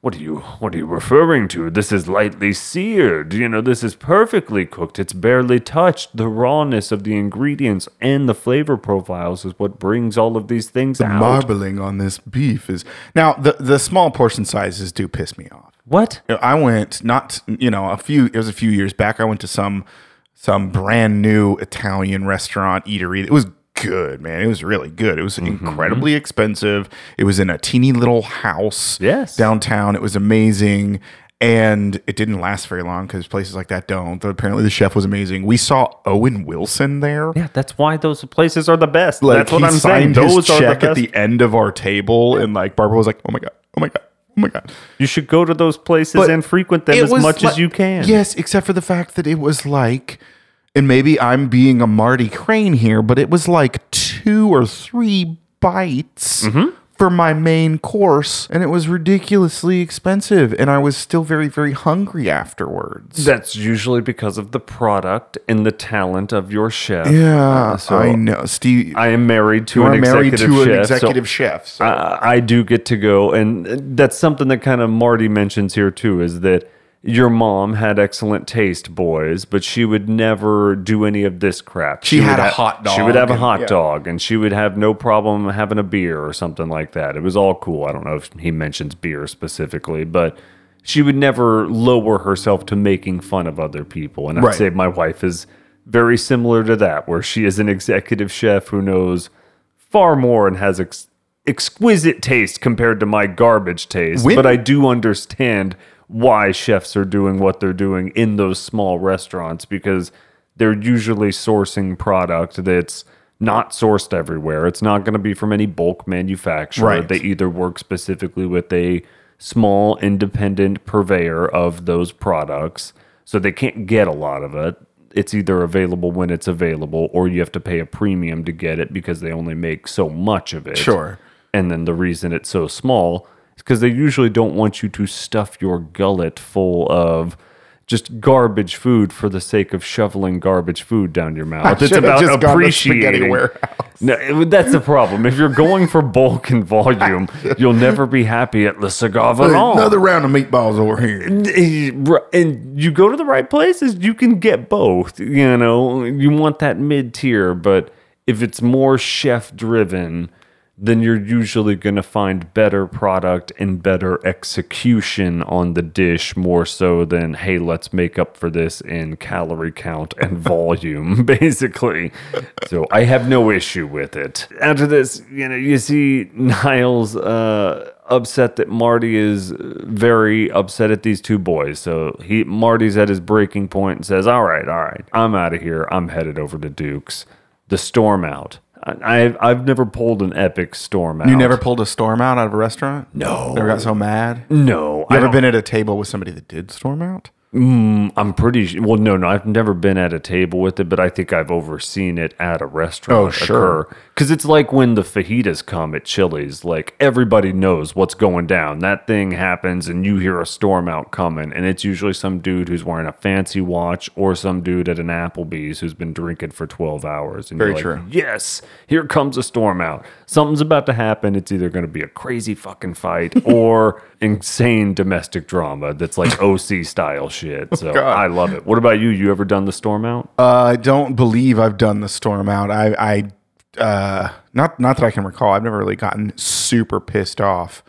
what, are you what are you referring to this is lightly seared you know this is perfectly cooked it's barely touched the rawness of the ingredients and the flavor profiles is what brings all of these things out marbling on this beef is now the the small portion sizes do piss me off. what I went not you know a few it was a few years back. I went to some some brand new Italian restaurant eatery. It was good, man. It was really good. It was Mm-hmm. incredibly expensive. It was in a teeny little house Yes. downtown. It was amazing. And it didn't last very long because places like that don't. Apparently, the chef was amazing. We saw Owen Wilson there. yeah that's why those places are the best Like that's what i'm saying those are the check best at the end of our table, and like Barbara was like, "Oh my god, oh my god, oh my god." you should go to those places But and frequent them as much like- as you can Yes, except for the fact that it was like, and maybe I'm being a Marty Crane here, but it was like two or three bites Mm-hmm. for my main course, and it was ridiculously expensive, and I was still very, very hungry afterwards. That's usually because of the product and the talent of your chef. yeah, so I know, Steve. I am married to an married executive to chef. an so executive chef. So. I, I do get to go, and that's something that kind of Marty mentions here too. Is that your mom had excellent taste, boys, but she would never do any of this crap. She had a ha- hot dog. She would have a and- hot yeah. dog, and she would have no problem having a beer or something like that. It was all cool. I don't know if he mentions beer specifically, but she would never lower herself to making fun of other people. And I'd Right. say my wife is very similar to that, where she is an executive chef who knows far more and has ex- exquisite taste compared to my garbage taste. When- but I do understand why chefs are doing what they're doing in those small restaurants because they're usually sourcing product that's not sourced everywhere. It's not going to be from any bulk manufacturer. Right. They either work specifically with a small independent purveyor of those products, so they can't get a lot of it. It's either available when it's available, or you have to pay a premium to get it because they only make so much of it. Sure. And then the reason it's so small because they usually don't want you to stuff your gullet full of just garbage food for the sake of shoveling garbage food down your mouth. It's about just gone to Spaghetti appreciating. Warehouse. No, that's the problem. If you're going for bulk and volume, you'll never be happy at Le Cigare Volant. Another round of meatballs over here. Eh, and you go to the right places, you can get both. You know, you want that mid tier, but if it's more chef driven, then you're usually going to find better product and better execution on the dish more so than, hey, let's make up for this in calorie count and volume, basically. So I have no issue with it. After this, you know, you see Niles uh, upset that Marty is very upset at these two boys. So he Marty's at his breaking point and says, "All right, all right, I'm out of here. I'm headed over to Duke's." The storm out. I- I've I've never pulled an epic storm out. You never pulled a storm out out of a restaurant? No. Never got so mad? You No, I ever don't- been at a table with somebody that did storm out? Mm, I'm pretty well. No, no, I've never been at a table with it, but I think I've overseen it at a restaurant. Oh, sure. Because it's like when the fajitas come at Chili's. Like everybody knows what's going down. That thing happens, and you hear a storm out coming, and it's usually some dude who's wearing a fancy watch or some dude at an Applebee's who's been drinking for twelve hours. And Very you're true. Yes, here comes a storm out. Something's about to happen. It's either going to be a crazy fucking fight or insane domestic drama that's like OC style shit. So God. I love it. What about you? You ever done the storm out? Uh, I don't believe I've done the storm out. I, I, uh, not not that I can recall. I've never really gotten super pissed off.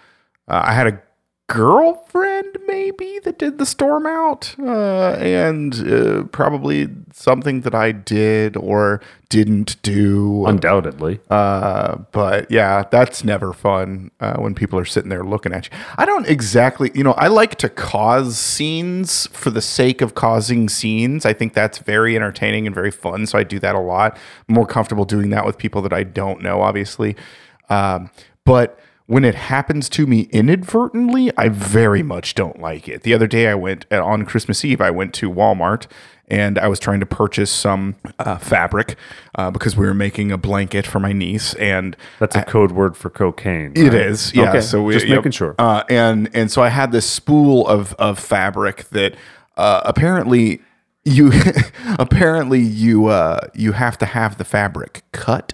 Uh, I had a girlfriend maybe that did the storm out, uh, and uh, probably something that I did or didn't do. Undoubtedly. Uh, but yeah, that's never fun uh, when people are sitting there looking at you. I don't exactly, you know, I like to cause scenes for the sake of causing scenes. I think that's very entertaining and very fun. So I do that a lot. I'm more comfortable doing that with people that I don't know, obviously. Um, but when it happens to me inadvertently, I very much don't like it. The other day, I went uh, on Christmas Eve, I went to Walmart and I was trying to purchase some uh, fabric uh, because we were making a blanket for my niece. And That's a code word for cocaine. it right? is, yeah. Okay, So we, just making sure. Uh, and and so I had this spool of of fabric that uh, apparently you apparently you uh, you have to have the fabric cut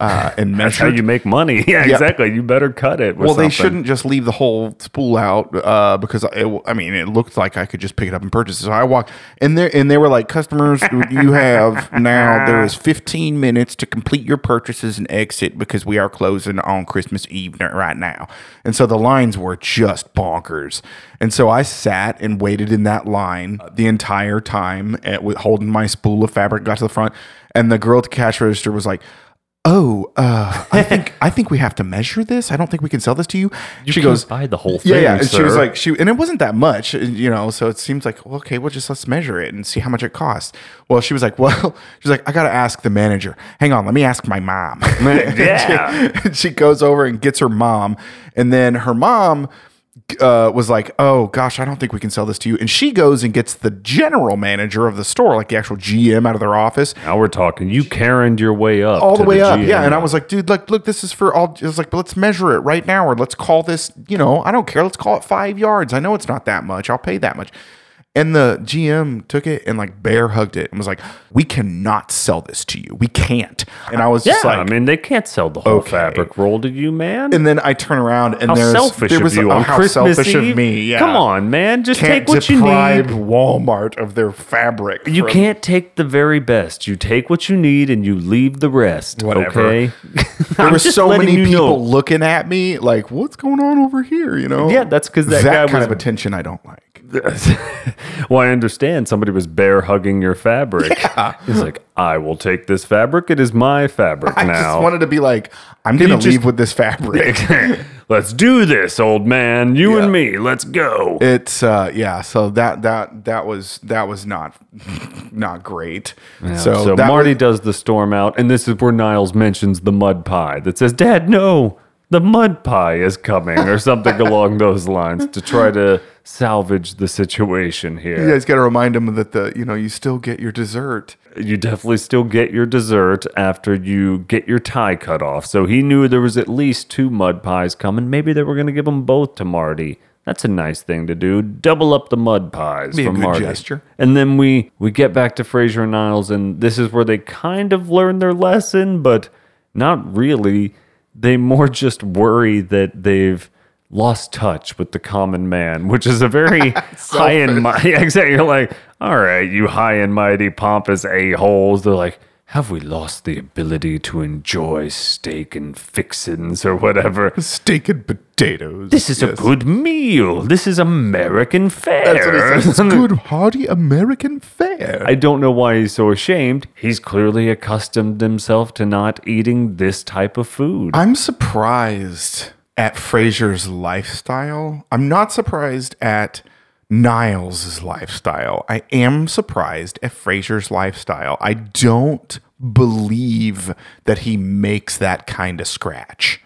uh, and That's how you make money. Yeah, exactly. You better cut it. well, they shouldn't just leave the whole spool out uh, because it, I mean it looked like I could just pick it up and purchase it. So I walked and they and they were like, customers, you have now there is 15 minutes to complete your purchases and exit because we are closing on Christmas Eve right now. And so the lines were just bonkers. And so I sat and waited in that line the entire time at, with holding my spool of fabric. Got to the front, and the girl at the cash register was like. Oh, uh, I think I think we have to measure this. I don't think we can sell this to you. You she goes, buy the whole thing. yeah, yeah. And she was like, she, and it wasn't that much, you know. So it seems like, well, okay, well, just let's measure it and see how much it costs. Well, she was like, well, she's like, I got to ask the manager. Hang on, let me ask my mom. Yeah. she, she goes over and gets her mom, and then her mom uh, was like, "Oh gosh, I don't think we can sell this to you." And she goes and gets the general manager of the store, like the actual GM, out of their office, now we're talking. You Karen'd your way up. all the way up. GM. Yeah, and I was like, "Dude, like, look, this is for all." I was like, "But let's measure it right now, or let's call this. You know, I don't care. Let's call it five yards. I know it's not that much. I'll pay that much." And the GM took it and like bear hugged it and was like, "We cannot sell this to you. We can't." And I was Yeah, just like, I mean, they can't sell the whole Okay. fabric roll to you, man. and then I turn around and how there's selfish there of was you oh, on how Christmas selfish Eve. of me. Yeah, Come on, man. Just can't take what you need. Walmart of their fabric. You from- can't take the very best. You take what you need and you leave the rest. Whatever. Okay. There were so many people know. looking at me like, "What's going on over here?" You know? Yeah, that's 'cause that that guy kind was- of attention I don't like. well, I understand somebody was bear hugging your fabric. He's like, I will take this fabric. It is my fabric I now. I just wanted to be like, I'm going to just- leave with this fabric. let's do this, old man. You Yeah. and me. Let's go. it's uh yeah, so that that that was that was not not great. So, So, Marty was- does the storm out, and this is where Niles mentions the mud pie that says, Dad, no, the mud pie is coming, or something along those lines to try to salvage the situation here. you guys got to remind him that the you know you still get your dessert. you definitely still get your dessert after you get your tie cut off. So he knew there was at least two mud pies coming. Maybe they were going to give them both to Marty. That's a nice thing to do. Double up the mud pies Be a good Marty. gesture. And then we we get back to Frasier and Niles, and this is where they kind of learn their lesson, but not really. They more just worry that they've lost touch with the common man, which is a very high and mighty. Exactly. You're like, all right, you high and mighty, pompous a holes. They're like, have we lost the ability to enjoy steak and fixins or whatever? Steak and potatoes. This is a good meal. This is American fare. That's what he says. It's good, hearty American fare. I don't know why he's so ashamed. He's clearly accustomed himself to not eating this type of food. I'm surprised at Frasier's lifestyle. I'm not surprised at Niles' lifestyle. I am surprised at Frasier's lifestyle. I don't believe that he makes that kind of scratch.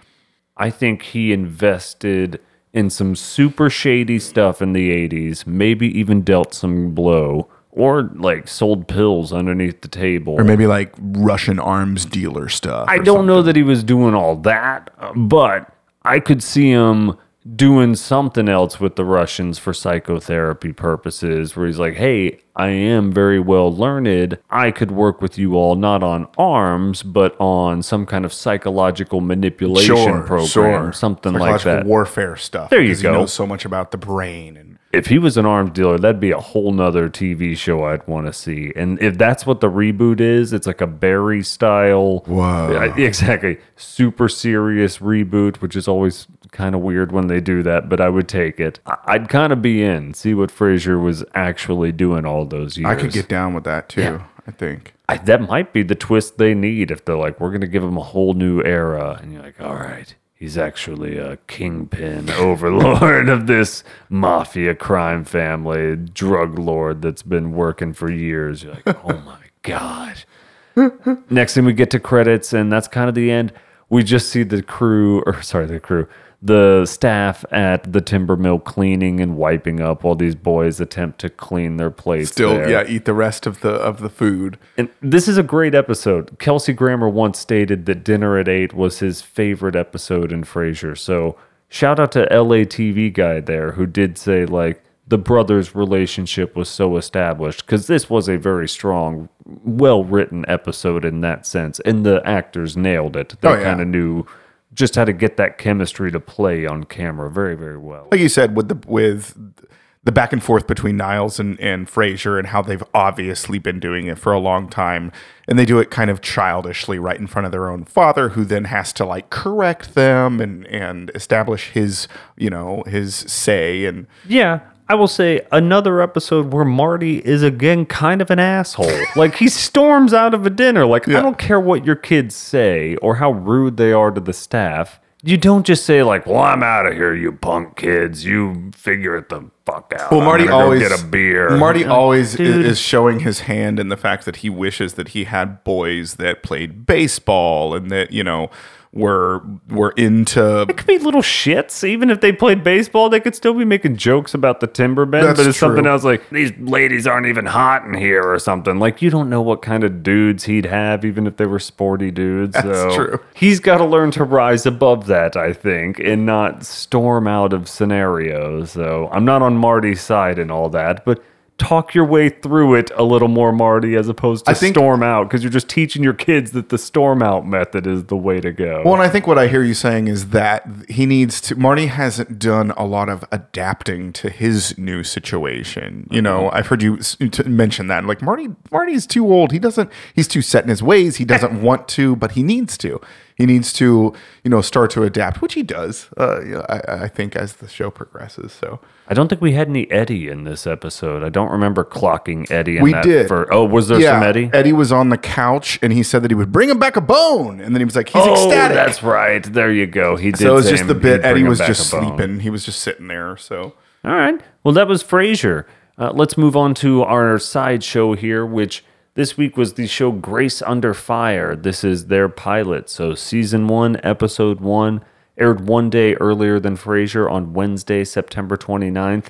I think he invested in some super shady stuff in the 80s, maybe even dealt some blow or like sold pills underneath the table. Or maybe like Russian arms dealer stuff. I don't know that he was doing all that, but I could see him doing something else with the Russians for psychotherapy purposes, where he's like, hey, I am very well learned. I could work with you all not on arms, but on some kind of psychological manipulation program, something like that. warfare stuff. There you go. He knows so much about the brain and if he was an arms dealer, that'd be a whole nother TV show I'd want to see. And if that's what the reboot is, it's like a Barry style. Whoa. Exactly. Super serious reboot, which is always kind of weird when they do that, but I would take it. I- I'd kind of be in, see what Frasier was actually doing all those years. I could get down with that too. Yeah. I think. I, that might be the twist they need if they're like, we're going to give him a whole new era. And you're like, all right, he's actually a kingpin overlord of this mafia crime family, drug lord that's been working for years. You're like, oh my God. Next thing we get to credits, and that's kind of the end. We just see the crew, or sorry, the crew, the staff at the timber mill cleaning and wiping up while these boys attempt to clean their plates. Still, there. yeah, eat the rest of the of the food. And this is a great episode. Kelsey Grammer once stated that Dinner at Eight was his favorite episode in Frasier. So shout out to LA TV guy there who did say like the brothers' relationship was so established because this was a very strong, well written episode in that sense, and the actors nailed it. They Oh, yeah. kind of knew just how to get that chemistry to play on camera very, very well. like you said with the with the back and forth between Niles and and Frasier and how they've obviously been doing it for a long time and they do it kind of childishly right in front of their own father who then has to like correct them and and establish his you know his say and Yeah, I will say another episode where Marty is again kind of an asshole. like he storms out of a dinner. Like I don't care what your kids say or how rude they are to the staff. You don't just say like, "Well, I'm out of here, you punk kids. You figure it the fuck out." well Marty always get a beer." Marty always dude. is showing his hand in the fact that he wishes that he had boys that played baseball and that you know were were into It could be little shits. Even if they played baseball, they could still be making jokes about the timber bend. That's but it's something true. else like these ladies aren't even hot in here or something. Like you don't know what kind of dudes he'd have, even if they were sporty dudes. That's so true. He's got to learn to rise above that, I think, and not storm out of scenarios. So I'm not on Marty's side and all that, but. Talk your way through it a little more, Marty, as opposed to I think- storm out, because you're just teaching your kids that the storm out method is the way to go. Well, and I think what I hear you saying is that he needs to. Marty hasn't done a lot of adapting to his new situation. You know, mm-hmm. I've heard you mention that. Like Marty, Marty's too old. He doesn't. He's too set in his ways. He doesn't want to, but he needs to. He needs to you know start to adapt, which he does. Uh, you know, I, I think as the show progresses. So I don't think we had any Eddie in this episode. I don't remember clocking Eddie. In We that did. For, oh, was there some Eddie? Eddie was on the couch and he said that he would bring him back a bone, and then he was like, he's oh, ecstatic. that's right. There you go. He did. so it was just the bit. Eddie was just sleeping. He was just sitting there. So All right. Well, that was Frasier. Uh, let's move on to our side show here, which this week was the show Grace Under Fire. This is their pilot. So, season one, episode one, aired one day earlier than Frasier on Wednesday, September 29th.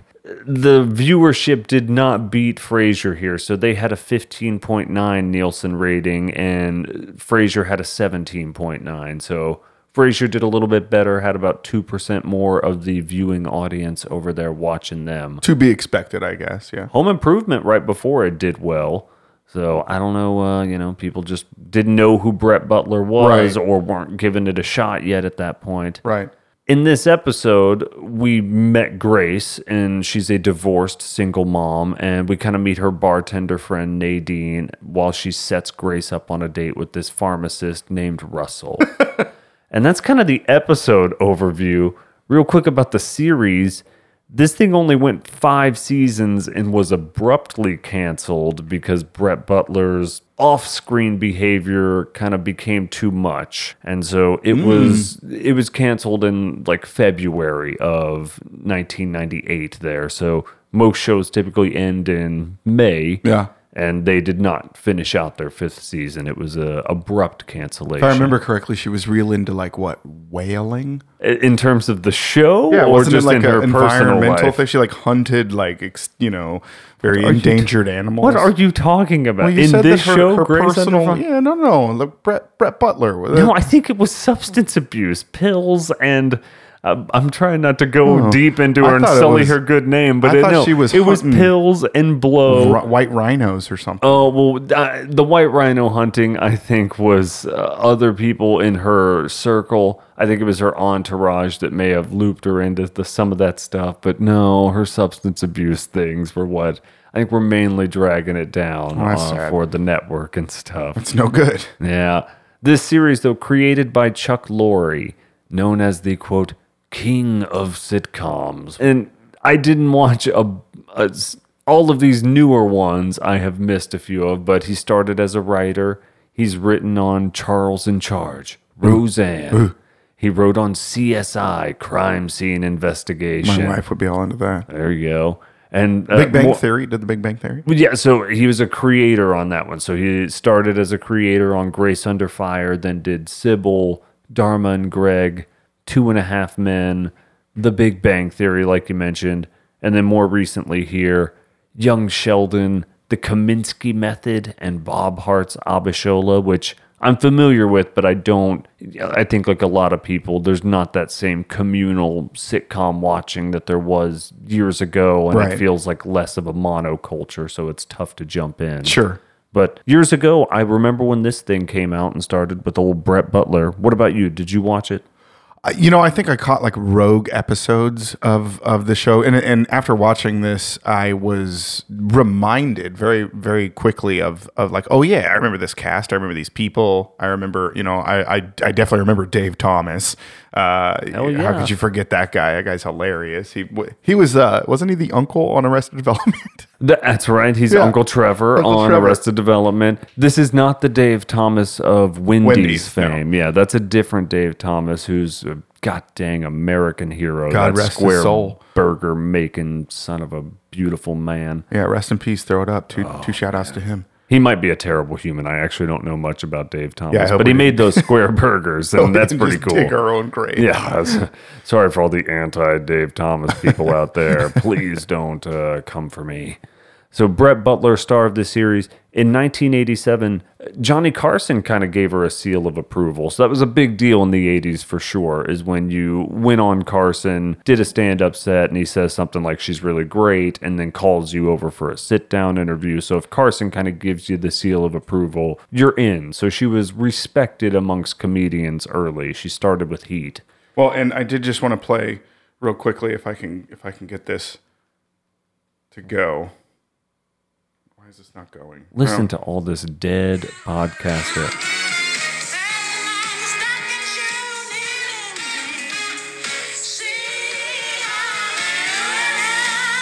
The viewership did not beat Frasier here. So, they had a 15.9 Nielsen rating, and Frasier had a 17.9. So, Frasier did a little bit better, had about 2% more of the viewing audience over there watching them. to be expected, I guess. Yeah. Home Improvement right before it did well. So I don't know, uh, you know, people just didn't know who Brett Butler was Right. or weren't giving it a shot yet at that point. Right. In this episode, we met Grace, and she's a divorced single mom, and we kind of meet her bartender friend Nadine while she sets Grace up on a date with this pharmacist named Russell. and that's kind of the episode overview. Real quick about the series. This thing only went five seasons and was abruptly canceled because Brett Butler's off screen behavior kind of became too much. And so it hmm. was it was canceled in like February of 1998 there. So most shows typically end in May. Yeah. And they did not finish out their fifth season. It was a abrupt cancellation. If I remember correctly, she was real into like what whaling. in terms of the show, Yeah, or wasn't just like in her an personal environmental life. thing? She like hunted like ex, you know very are you endangered animals. What are you talking about Well, you in said this that her, show? her Grey's personal, Fire? yeah, no, no, look, Brett Brett Butler. No, I think it was substance abuse, pills, and I'm trying not to go deep into her and sully was- her good name, but I it, thought no, she was it was pills and blow. Ri- white rhinos or something. Oh well, uh, the white rhino hunting, I think, was uh, other people in her circle. I think it was her entourage that may have looped her into the, some of that stuff. But no, her substance abuse things were what I think were mainly dragging it down that's uh, for the network and stuff. It's no good. Yeah. This series, though, created by Chuck Lorre, known as the quote, king of sitcoms. And I didn't watch a, a- all of these newer ones, I have missed a few of, but he started as a writer. He's written on Charles in Charge, Roseanne. He wrote on CSI, Crime Scene Investigation. My Investigation. wife would be all into that. There you go. And uh, Big Bang more- Theory. Did the Big Bang Theory? yeah, so he was a creator on that one. So he started as a creator on Grace Under Fire, then did Cybill, Dharma and Greg, Two and a Half Men, The Big Bang Theory, like you mentioned, and then more recently here, Young Sheldon, The Kominsky Method, and Bob Hearts Abishola, which I'm familiar with, but I don't. I think, like a lot of people, there's not that same communal sitcom watching that there was years ago, and it feels like less of a monoculture, so it's tough to jump in. Sure. But years ago, I remember when this thing came out and started with old Brett Butler. What about you? Did you watch it? You know, I think I caught like rogue episodes of of the show, and and after watching this, I was reminded very very quickly of of like, oh yeah, I remember this cast, I remember these people, I remember, you know, I I, I definitely remember Dave Thomas. Uh, Hell How could you forget that guy? That guy's hilarious. He he was uh wasn't he the uncle on Arrested Development? That's right. He's Yeah. Uncle Trevor Uncle on Trevor. Arrested Development. This is not the Dave Thomas of Wendy's, Wendy's, no. fame. Yeah, that's a different Dave Thomas who's a god dang American hero. God that rest his square soul. burger making son of a beautiful man. yeah, rest in peace. Throw it up. Two Oh, two shout outs to him. He might be a terrible human. I actually don't know much about Dave Thomas, hope but he made those square burgers, and that's pretty cool. Dig our own grave. Yeah, sorry for all the anti Dave Thomas people out there. Please don't uh, come for me. So Brett Butler, star of the series, in 1987, Johnny Carson kind of gave her a seal of approval. So that was a big deal in the 80s for sure. Is when you went on Carson, did a stand-up set, and he says something like she's really great, and then calls you over for a sit-down interview. So if Carson kind of gives you the seal of approval, you're in. So she was respected amongst comedians early. She started with Heat. Well, and I did just want to play real quickly if I can if I can get this to go is this not going? Listen oh. to all this dead podcaster.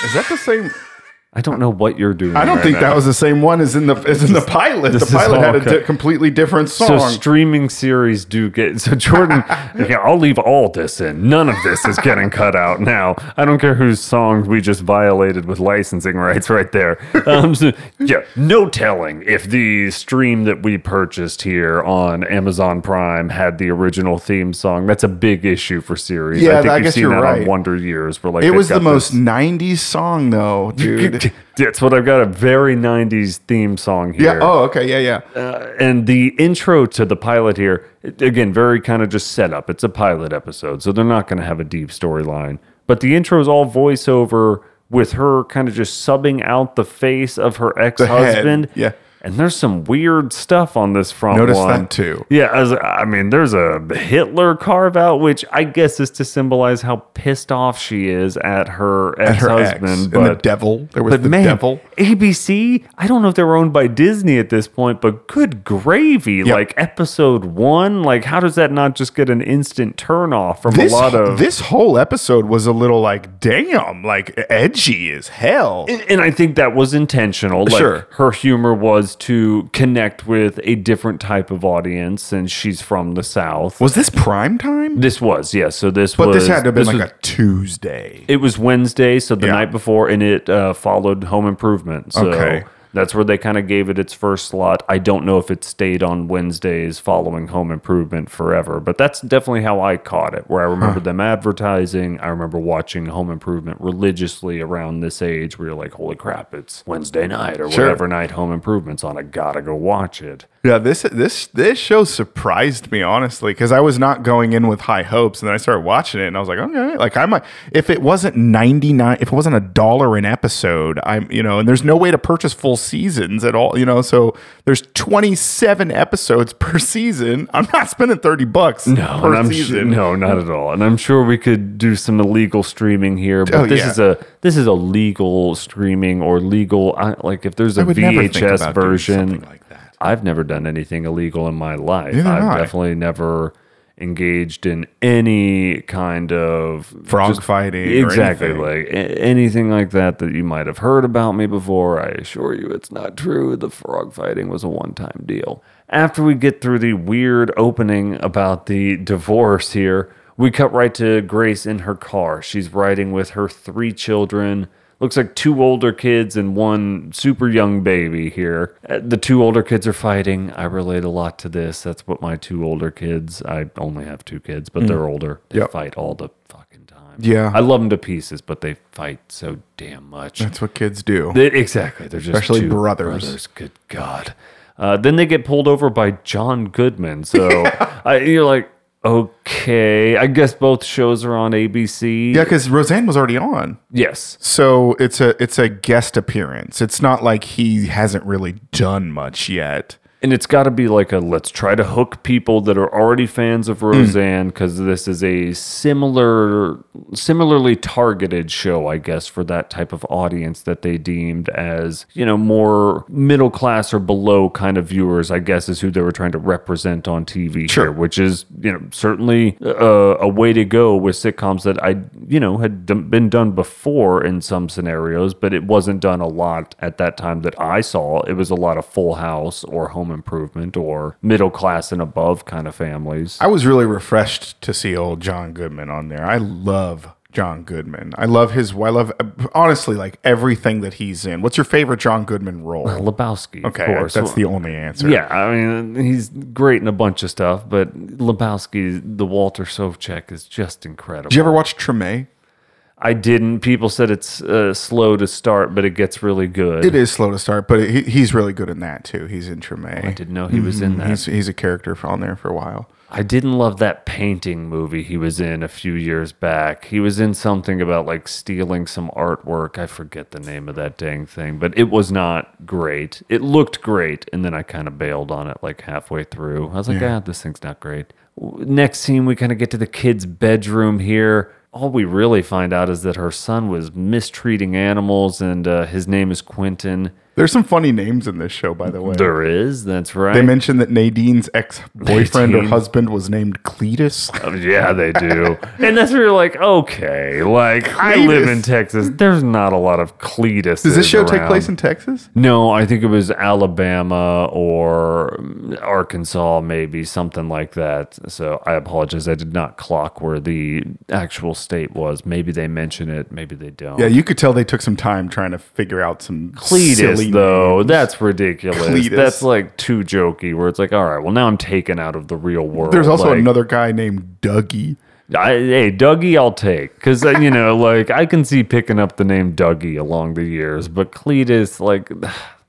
Is that the same? I don't know what you're doing. I don't right think now. that was the same one as in the as in the pilot. The this is pilot had a di- completely different song. So streaming series do get so Jordan. yeah, I'll leave all this in. None of this is getting cut out now. I don't care whose songs we just violated with licensing rights right there. Um, so, yeah, no telling if the stream that we purchased here on Amazon Prime had the original theme song. That's a big issue for series. Yeah, I think I you've guess seen you're that right. on Wonder Years. Where like it was the most this- '90s song, though, dude. That's what I've got a very 90s theme song here. yeah. Oh, okay. Yeah, yeah. Uh, and the intro to the pilot here, again, very kind of just set up. It's a pilot episode, so they're not going to have a deep storyline. But the intro is all voiceover with her kind of just subbing out the face of her ex husband. yeah. And there's some weird stuff on this front Noticed one. that too. Yeah, as, I mean, there's a Hitler carve out, which I guess is to symbolize how pissed off she is at her ex husband. and the devil. There was but the man, devil. ABC, I don't know if they were owned by Disney at this point, but good gravy. Like episode one, like how does that not just get an instant turn off from This a lot of this whole episode was a little like, damn, like edgy as hell. and, and I think that was intentional. Like Sure. her humor was to connect with a different type of audience, and she's from the South. was this prime time? This was, yes. So this But was this had to have been like was- a Tuesday. It was Wednesday, so the Yeah. night before, and it uh, followed Home Improvement. So Okay. That's where they kind of gave it its first slot. I don't know if it stayed on Wednesdays following Home Improvement forever, but that's definitely how I caught it. Where I remember them advertising. I remember watching Home Improvement religiously around this age, where you're like, "Holy crap, it's Wednesday night or Sure. whatever night Home Improvement's on. I gotta go watch it." Yeah, this this this show surprised me honestly because I was not going in with high hopes, and then I started watching it, and I was like, okay, like I might if it wasn't ninety nine, if it wasn't a dollar an episode, I'm you know, and there's no way to purchase full seasons at all, you know, so there's twenty seven episodes per season. I'm not spending thirty bucks No, per I'm season. Sure, no, not at all. And I'm sure we could do some illegal streaming here, but Oh, this yeah. is a this is a legal streaming or legal. Like if there's a I would never think VHS version, like that. I've never done anything illegal in my life. Neither I've definitely never engaged in any kind of Frog just- fighting Exactly, anything. like a- anything like that that you might have heard about me before. I assure you, it's not true. The frog fighting was a one-time deal. After we get through the weird opening about the divorce here, we cut right to Grace in her car. She's riding with her three children. Looks like two older kids and one super young baby here. Uh, The two older kids are fighting. I relate a lot to this. That's what my two older kids. I only have two kids, but they're older. They Yep. fight all the fucking time. Yeah. I love them to pieces, but they fight so damn much. That's what kids do. They- exactly. They're just Especially two brothers. Good God. Uh, then they get pulled over by John Goodman. So I, you're like, okay. I guess both shows are on ABC. yeah, because Roseanne was already on. Yes. So it's a it's a guest appearance. It's not like he hasn't really done much yet. And it's got to be like a let's try to hook people that are already fans Hmm. of Roseanne because this is a similar, similarly targeted show, I guess, for that type of audience that they deemed as you know more middle class or below kind of viewers. I guess is who they were trying to represent on TV Sure. here, which is you know certainly uh, a way to go with sitcoms that I you know had d- been done before in some scenarios, but it wasn't done a lot at that time that I saw. It was a lot of Full House or Home Improvement or middle class and above kind of families. I was really refreshed to see old John Goodman on there. I love John Goodman. I love his. I love honestly like everything that he's in. What's your favorite John Goodman role? Lebowski, Okay, of course. that's the only answer. Yeah, I mean, he's great in a bunch of stuff, but Lebowski, the Walter Sobchak is just incredible. Did you ever watch Treme? I didn't. People said it's uh, slow to start, but it gets really good. It is slow to start, but he, he's really good in that too. He's in Treme. I didn't know he was in that. He's he's a character on there for a while. I didn't love that painting movie he was in a few years back. He was in something about like stealing some artwork. I forget the name of that dang thing, but it was not great. It looked great, and then I kind of bailed on it like halfway through. I was like, ah, this thing's not great. Next scene, we kind of get to the kid's bedroom here. All we really find out is that her son was mistreating animals, and uh, his name is Quentin. There's some funny names in this show, by the way. There is. That's right. They mentioned that Nadine's ex boyfriend or husband was named Cletus. Oh, yeah, they do. and that's where you're like, okay, like I live in Texas. There's not a lot of Cletus. Does this show take place in Texas? No, I think it was Alabama or Arkansas, maybe something like that. So I apologize. I did not clock where the actual state was. Maybe they mention it. Maybe they don't. Yeah, you could tell they took some time trying to figure out some Cletus, silly though, names. that's ridiculous. Cletus. That's like too jokey. Where it's like, all right, well now I'm taken out of the real world. There's also Like, another guy named Dougie. I, hey, Dougie, I'll take because uh, you know, like I can see picking up the name Dougie along the years, but Cletus, like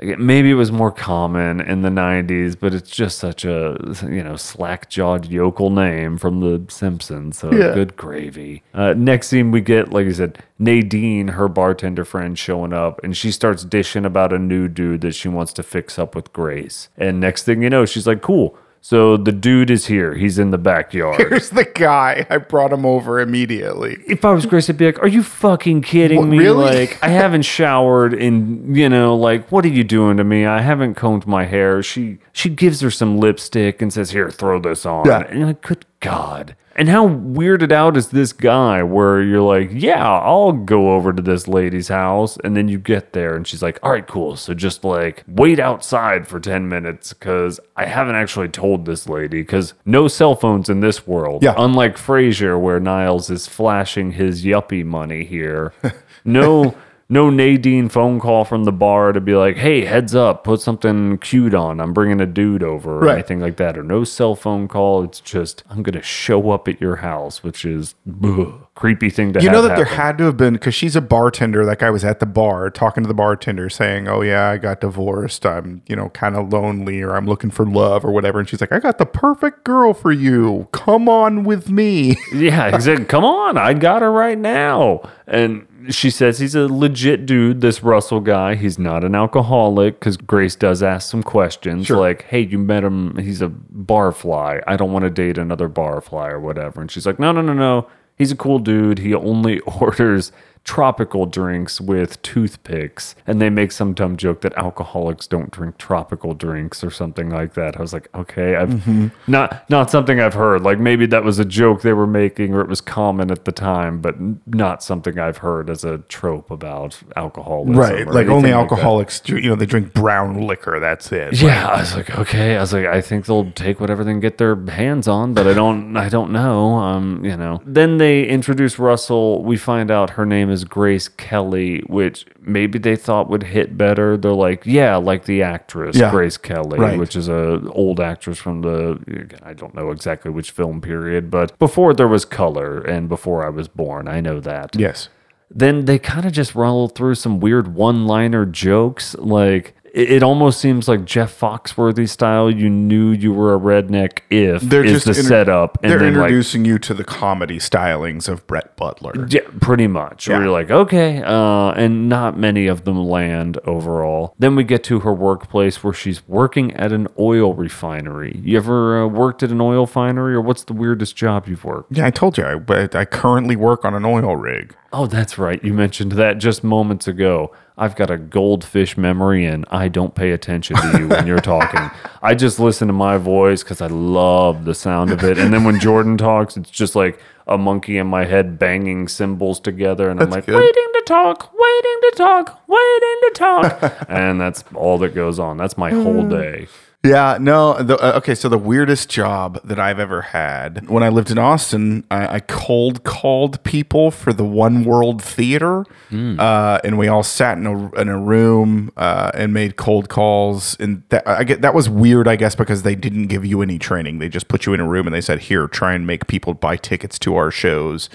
maybe it was more common in the '90s, but it's just such a you know slack-jawed yokel name from The Simpsons. So Yeah. good gravy. Uh, next scene, we get like I said, Nadine, her bartender friend, showing up, and she starts dishing about a new dude that she wants to fix up with Grace. And next thing you know, she's like, "Cool." So the dude is here. He's in the backyard. Here's the guy. I brought him over immediately. if I was Grace, I'd be like, "Are you fucking kidding What, me? really? Like, I haven't showered, and you know, like, what are you doing to me? I haven't combed my hair." She she gives her some lipstick and says, "Here, throw this on." Yeah. And you're like, "Good God!" And how weirded out is this guy? Where you're like, "Yeah, I'll go over to this lady's house," and then you get there, and she's like, "All right, cool. So just like wait outside for ten minutes because I haven't actually told this lady because no cell phones in this world." Yeah. Unlike Frasier, where Niles is flashing his yuppie money here, no, no Nadine phone call from the bar to be like, "Hey, heads up, put something cute on. I'm bringing a dude over," or Right. anything like that, or no cell phone call. It's just I'm gonna show up at your house, which is ugh, creepy thing to You know that there had to have been because she's a bartender. That guy was at the bar talking to the bartender, saying, "Oh yeah, I got divorced. I'm you know kind of lonely, or I'm looking for love, or whatever." And she's like, "I got the perfect girl for you. Come on with me." yeah, exactly. Come on, I got her right now. And she says he's a legit dude, this Russell guy. He's not an alcoholic because Grace does ask some questions like, hey, you met him. He's a barfly. I don't want to date another barfly or whatever. And she's like, no, no, no, no. He's a cool dude. He only orders tropical drinks with toothpicks and they make some dumb joke that alcoholics don't drink tropical drinks or something like that i was like okay i've Mm-hmm. not not something i've heard like maybe that was a joke they were making or it was common at the time but not something i've heard as a trope about alcoholism right, like only alcoholics, do, you know, they drink brown liquor. That's it. yeah, I was like, okay. I was like, I think they'll take whatever they can get their hands on, but I don't, I don't know. Um, you know. Then they introduce Russell. We find out her name is Grace Kelly, which maybe they thought would hit better. They're like, yeah, like the actress Yeah. Grace Kelly, Right. which is a old actress from the I don't know exactly which film period, but before there was color and before I was born, I know that Yes. then they kind of just roll through some weird one-liner jokes like it, it almost seems like jeff foxworthy style you knew you were a redneck if They're is just the inter- setup and They're then like introducing you to the comedy stylings of Brett Butler. yeah, pretty much. Where you're like, okay, uh, and not many of them land overall. Then we get to her workplace where she's working at an oil refinery. You ever uh, worked at an oil refinery, or what's the weirdest job you've worked? Yeah, I told you, I, I currently work on an oil rig. Oh, that's right. You mentioned that just moments ago. I've got a goldfish memory and I don't pay attention to you when you're talking. I just listen to my voice because I love the sound of it. And then when Jordan talks, it's just like a monkey in my head banging cymbals together. And I'm like, good. waiting to talk, waiting to talk, waiting to talk. and that's all that goes on. That's my whole mm. day. Yeah, no. The, uh, okay, so the weirdest job that I've ever had when I lived in Austin, I, I cold called people for the One World Theater, uh, and we all sat in a in a room uh, and made cold calls. And that I get that was weird, I guess, because they didn't give you any training. They just put you in a room and they said, "Here, try and make people buy tickets to our shows."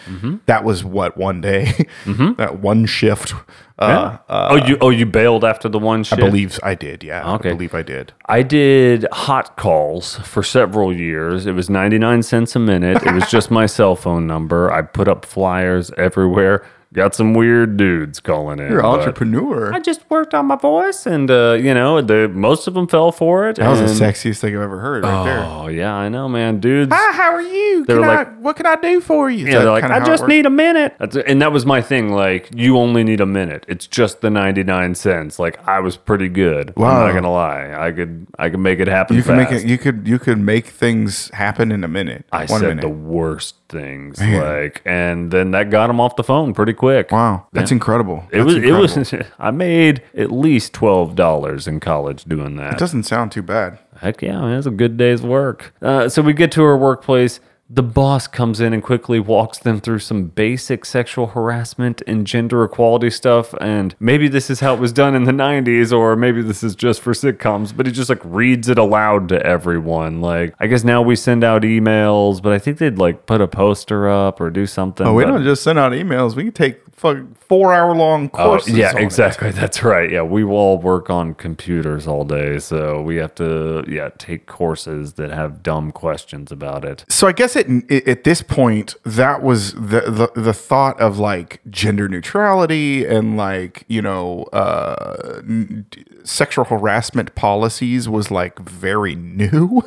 That was what one day, that one shift. Uh, oh, you oh you bailed after the one I shift? believe I did. Yeah, Okay. I believe I did. I did hot calls for several years. It was 99 cents a minute. It was just my cell phone number. I put up flyers everywhere. Got some weird dudes calling in. You're an entrepreneur. I just worked on my voice, and uh, you know, the most of them fell for it. that was the sexiest thing I've ever heard right there. Oh yeah, I know, man. Dudes. Hi, how are you? They're Can like- I, what can I do for you? Is Yeah, that they're like, kinda I how it just works? need a minute. That's, and that was my thing. Like, you only need a minute. It's just the 99 cents. Like, I was pretty good. I'm Wow. not going to lie. I could, I could make it happen. You can make it. You could. You could make things happen in a minute. I One said minute. the worst things. Like, and then that got him off the phone pretty quick. wow, that's incredible. It was, incredible. it was, I made at least $12 in college doing that. It doesn't sound too bad. Heck yeah, man, it's a good day's work. Uh, so we get to her workplace. The boss comes in and quickly walks them through some basic sexual harassment and gender equality stuff. And maybe this is how it was done in the 90s, or maybe this is just for sitcoms, but he just like reads it aloud to everyone. Like, I guess now we send out emails, but I think they'd like put a poster up or do something. Oh, we but- don't just send out emails. We can take fuck four hour long Oh, courses. yeah, on it. exactly. That's right. Yeah, we all work on computers all day, so we have to yeah take courses that have dumb questions about it. So I guess it, at this point that was the, the the thought of like gender neutrality and like you know uh, n- sexual harassment policies was like very new,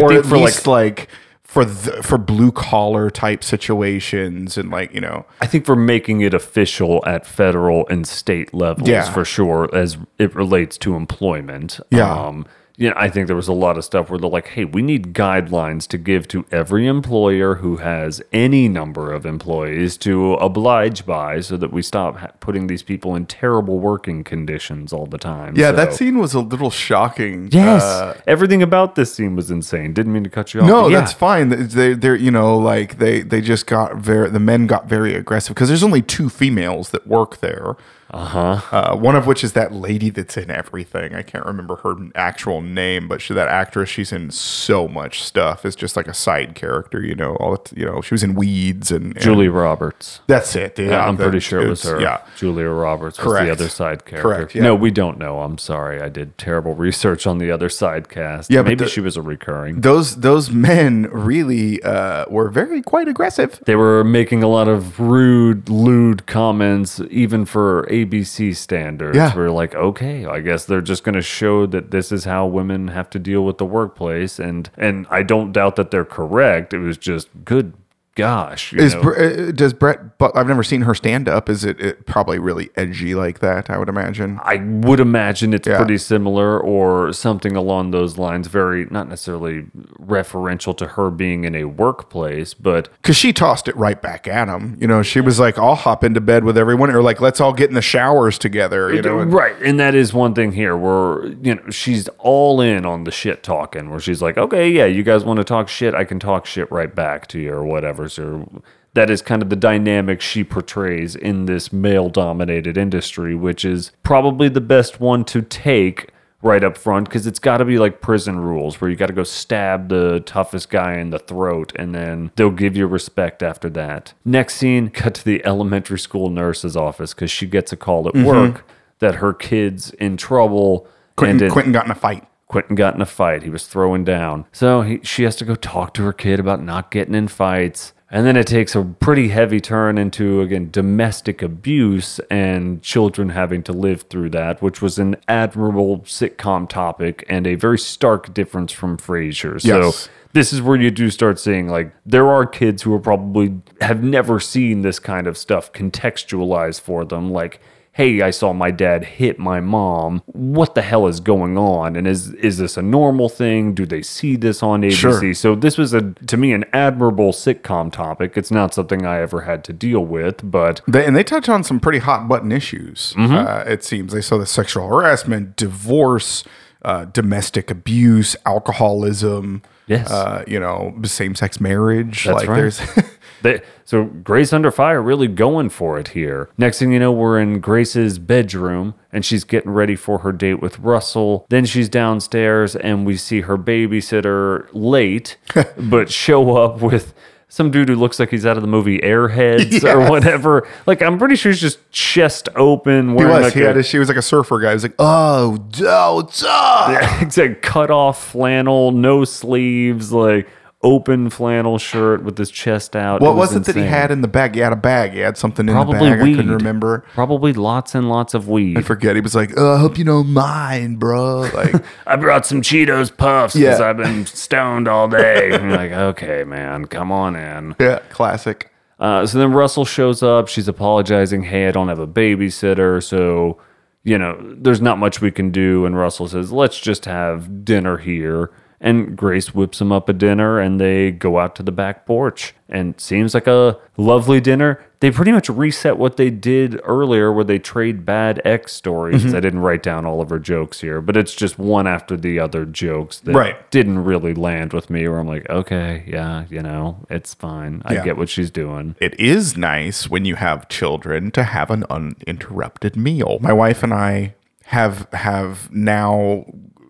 or think at for, like- least like, for the, for blue collar type situations and like you know I think for making it official at federal and state levels Yeah. for sure as it relates to employment. Yeah. Um, you know, I think there was a lot of stuff where they're like, hey, we need guidelines to give to every employer who has any number of employees to oblige by so that we stop ha- putting these people in terrible working conditions all the time. yeah that scene was a little shocking. Yes, Uh, everything about this scene was insane. Didn't mean to cut you off. No, yeah. that's fine. They they're you know like they they just got very the men got very aggressive because there's only two females that work there. Uh-huh. Uh, one of which is that lady that's in everything. I can't remember her actual name, but she that actress. She's in so much stuff. It's just like a side character, you know. All you know, she was in Weeds and, and Julia Roberts. That's it. Yeah, Yeah, I'm pretty sure it was her. Yeah, Julia Roberts was the other side character. Correct, yeah. No, we don't know. I'm sorry. I did terrible research on the other side cast. Yeah, maybe the- she was a recurring. those those men really uh, were very quite aggressive. They were making a lot of rude, lewd comments, even for ABC standards. Yeah. We're like, okay, I guess they're just going to show that this is how women have to deal with the workplace, and and I don't doubt that they're correct. It was just good. Gosh, you Is know. Uh, does Brett? But I've never seen her stand up. Is it, it probably really edgy like that? I would imagine. I would imagine it's Yeah. pretty similar or something along those lines. Very, not necessarily referential to her being in a workplace, but Because she tossed it right back at him. You know, she was like, "I'll hop into bed with everyone," or like, "Let's all get in the showers together." You know, and- right. And that is one thing here where, you know, she's all in on the shit talking, where she's like, okay, yeah, you guys want to talk shit? I can talk shit right back to you or whatever. So that is kind of the dynamic she portrays in this male dominated industry, which is probably the best one to take right up front because it's got to be like prison rules where you got to go stab the toughest guy in the throat and then they'll give you respect after that. Next scene, cut to the elementary school nurse's office because she gets a call at mm-hmm. work that her kid's in trouble. Quentin, and it- Quentin got in a fight. Quentin got in a fight. He was throwing down. So he, she has to go talk to her kid about not getting in fights. And then it takes a pretty heavy turn into, again, domestic abuse and children having to live through that, which was an admirable sitcom topic and a very stark difference from Frasier. Yes. So this is where you do start seeing like there are kids who are probably have never seen this kind of stuff contextualized for them like hey i saw my dad hit my mom what the hell is going on and is is this a normal thing do they see this on abc Sure. so this was a to me an admirable sitcom topic it's not something i ever had to deal with but They, and they touch on some pretty hot button issues. Mm-hmm. Uh, it seems they saw the sexual harassment, divorce, uh, domestic abuse, alcoholism. Yes. Uh, you know, same sex marriage. That's like right. there's They, so Grace Under Fire really going for it here. Next thing you know, we're in Grace's bedroom and she's getting ready for her date with Russell. Then she's downstairs and we see her babysitter late, but show up with some dude who looks like he's out of the movie Airheads or whatever. Like I'm pretty sure he's just chest open, he was. like he a, had a, she was like a surfer guy. He was like, oh, oh what's up? it's like cut off flannel, no sleeves, like open flannel shirt with his chest out. What was, it that he had in the bag? He had a bag. He had something in Probably the bag. I couldn't weed. remember. Probably lots and lots of weed. I forget. He was like, oh, "I hope you know mine, bro." Like, I brought some Cheetos puffs because Yeah. I've been stoned all day. I'm like, okay, man, come on in. yeah, classic. Uh, so then Russell shows up. She's apologizing. Hey, I don't have a babysitter. So, you know, there's not much we can do. And Russell says, let's just have dinner here. And Grace whips him up a dinner and they go out to the back porch. And seems like a lovely dinner. They pretty much reset what they did earlier where they trade bad X stories. Mm-hmm. I didn't write down all of her jokes here, but it's just one after the other jokes that Right. didn't really land with me where I'm like, okay, yeah, you know, it's fine. I Yeah. get what she's doing. It is nice when you have children to have an uninterrupted meal. My wife and I have have now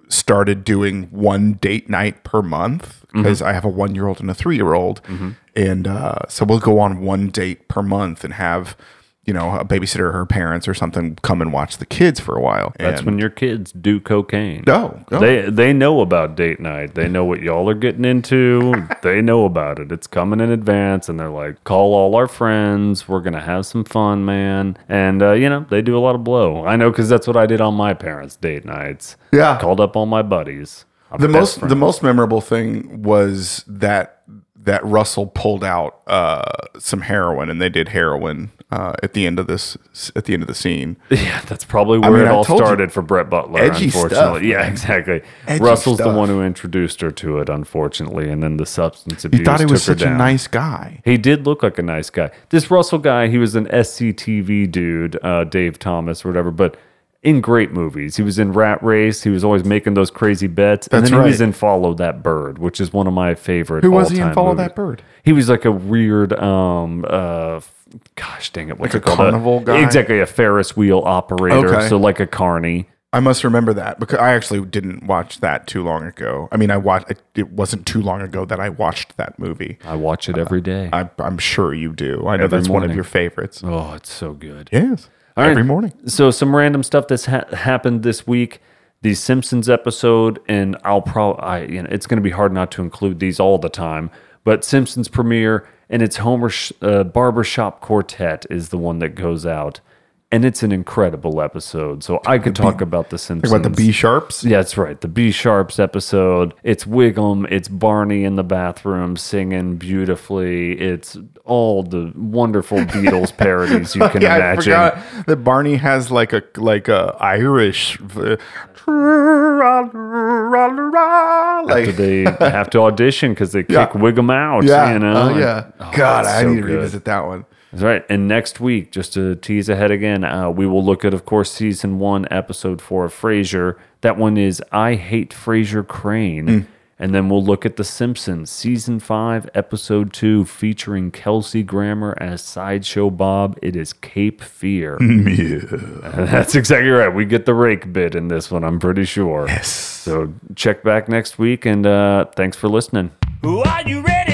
started doing one date night per month because I have a one year old and a three year old, and uh, so we'll go on one date per month and have you know a babysitter or her parents or something come and watch the kids for a while. That's And- when your kids do cocaine. Oh, oh. They they know about date night. They know what y'all are getting into. they know about it. It's coming in advance, and they're like, "Call all our friends. We're gonna have some fun, man." And uh, you know, they do a lot of blow. I know because that's what I did on my parents' date nights. Yeah. called up all my buddies. The most the most memorable thing was that that Russell pulled out uh, some heroin and they did heroin uh, at the end of this at the end of the scene. Yeah, that's probably where mean, it I all started for Brett Butler. unfortunately, stuff, yeah, exactly. Edgy Russell's the one who introduced her to it, unfortunately, and then the substance abuse. He thought he was such a nice guy. He did look like a nice guy. This Russell guy, he was an SCTV dude, uh, Dave Thomas or whatever, but in great movies. He was in Rat Race. He was always making those crazy bets. and That's then he was right. in Follow That Bird, which is one of my favorite. Who was he in all-time Follow movies. That Bird? He was like a weird, um, uh, gosh dang it, what's Like it a called? carnival guy? Exactly, a Ferris wheel operator. Okay. So like a carny. I must remember that because I actually didn't watch that too long ago. I mean, I watched it wasn't too long ago that I watched that movie. I watch it every day. I, I'm sure you do. I know Every that's one of morning. your favorites. oh, it's so good. Yes, All right. every morning. So some random stuff that's ha- happened this week. The Simpsons episode, and I'll probably, I, you know, it's going to be hard not to include these all the time. But Simpsons premiere and its Homer sh- uh, Barbershop Quartet is the one that goes out, and it's an incredible episode. So I could talk about the Simpsons. What about the Be Sharps? Yeah, that's right. The Be Sharps episode. It's Wiggum. It's Barney in the bathroom singing beautifully. It's all the wonderful Beatles parodies you can yeah, imagine. I forgot that Barney has like a like a Irish. uh, After Like, they have to audition because they kick Yeah. Wiggum out. yeah, you know. oh, yeah. Oh, God, I so need to good. revisit that one. That's right. And next week, just to tease ahead again, uh, we will look at, of course, season one, episode four of Frasier. That one is I Hate Frasier Crane. Mm. And then we'll look at The Simpsons, season five, episode two, featuring Kelsey Grammer as Sideshow Bob. It is Cape Feare. That's exactly right. We get the rake bit in this one, I'm pretty sure. Yes. So check back next week, and uh, thanks for listening. Are you ready?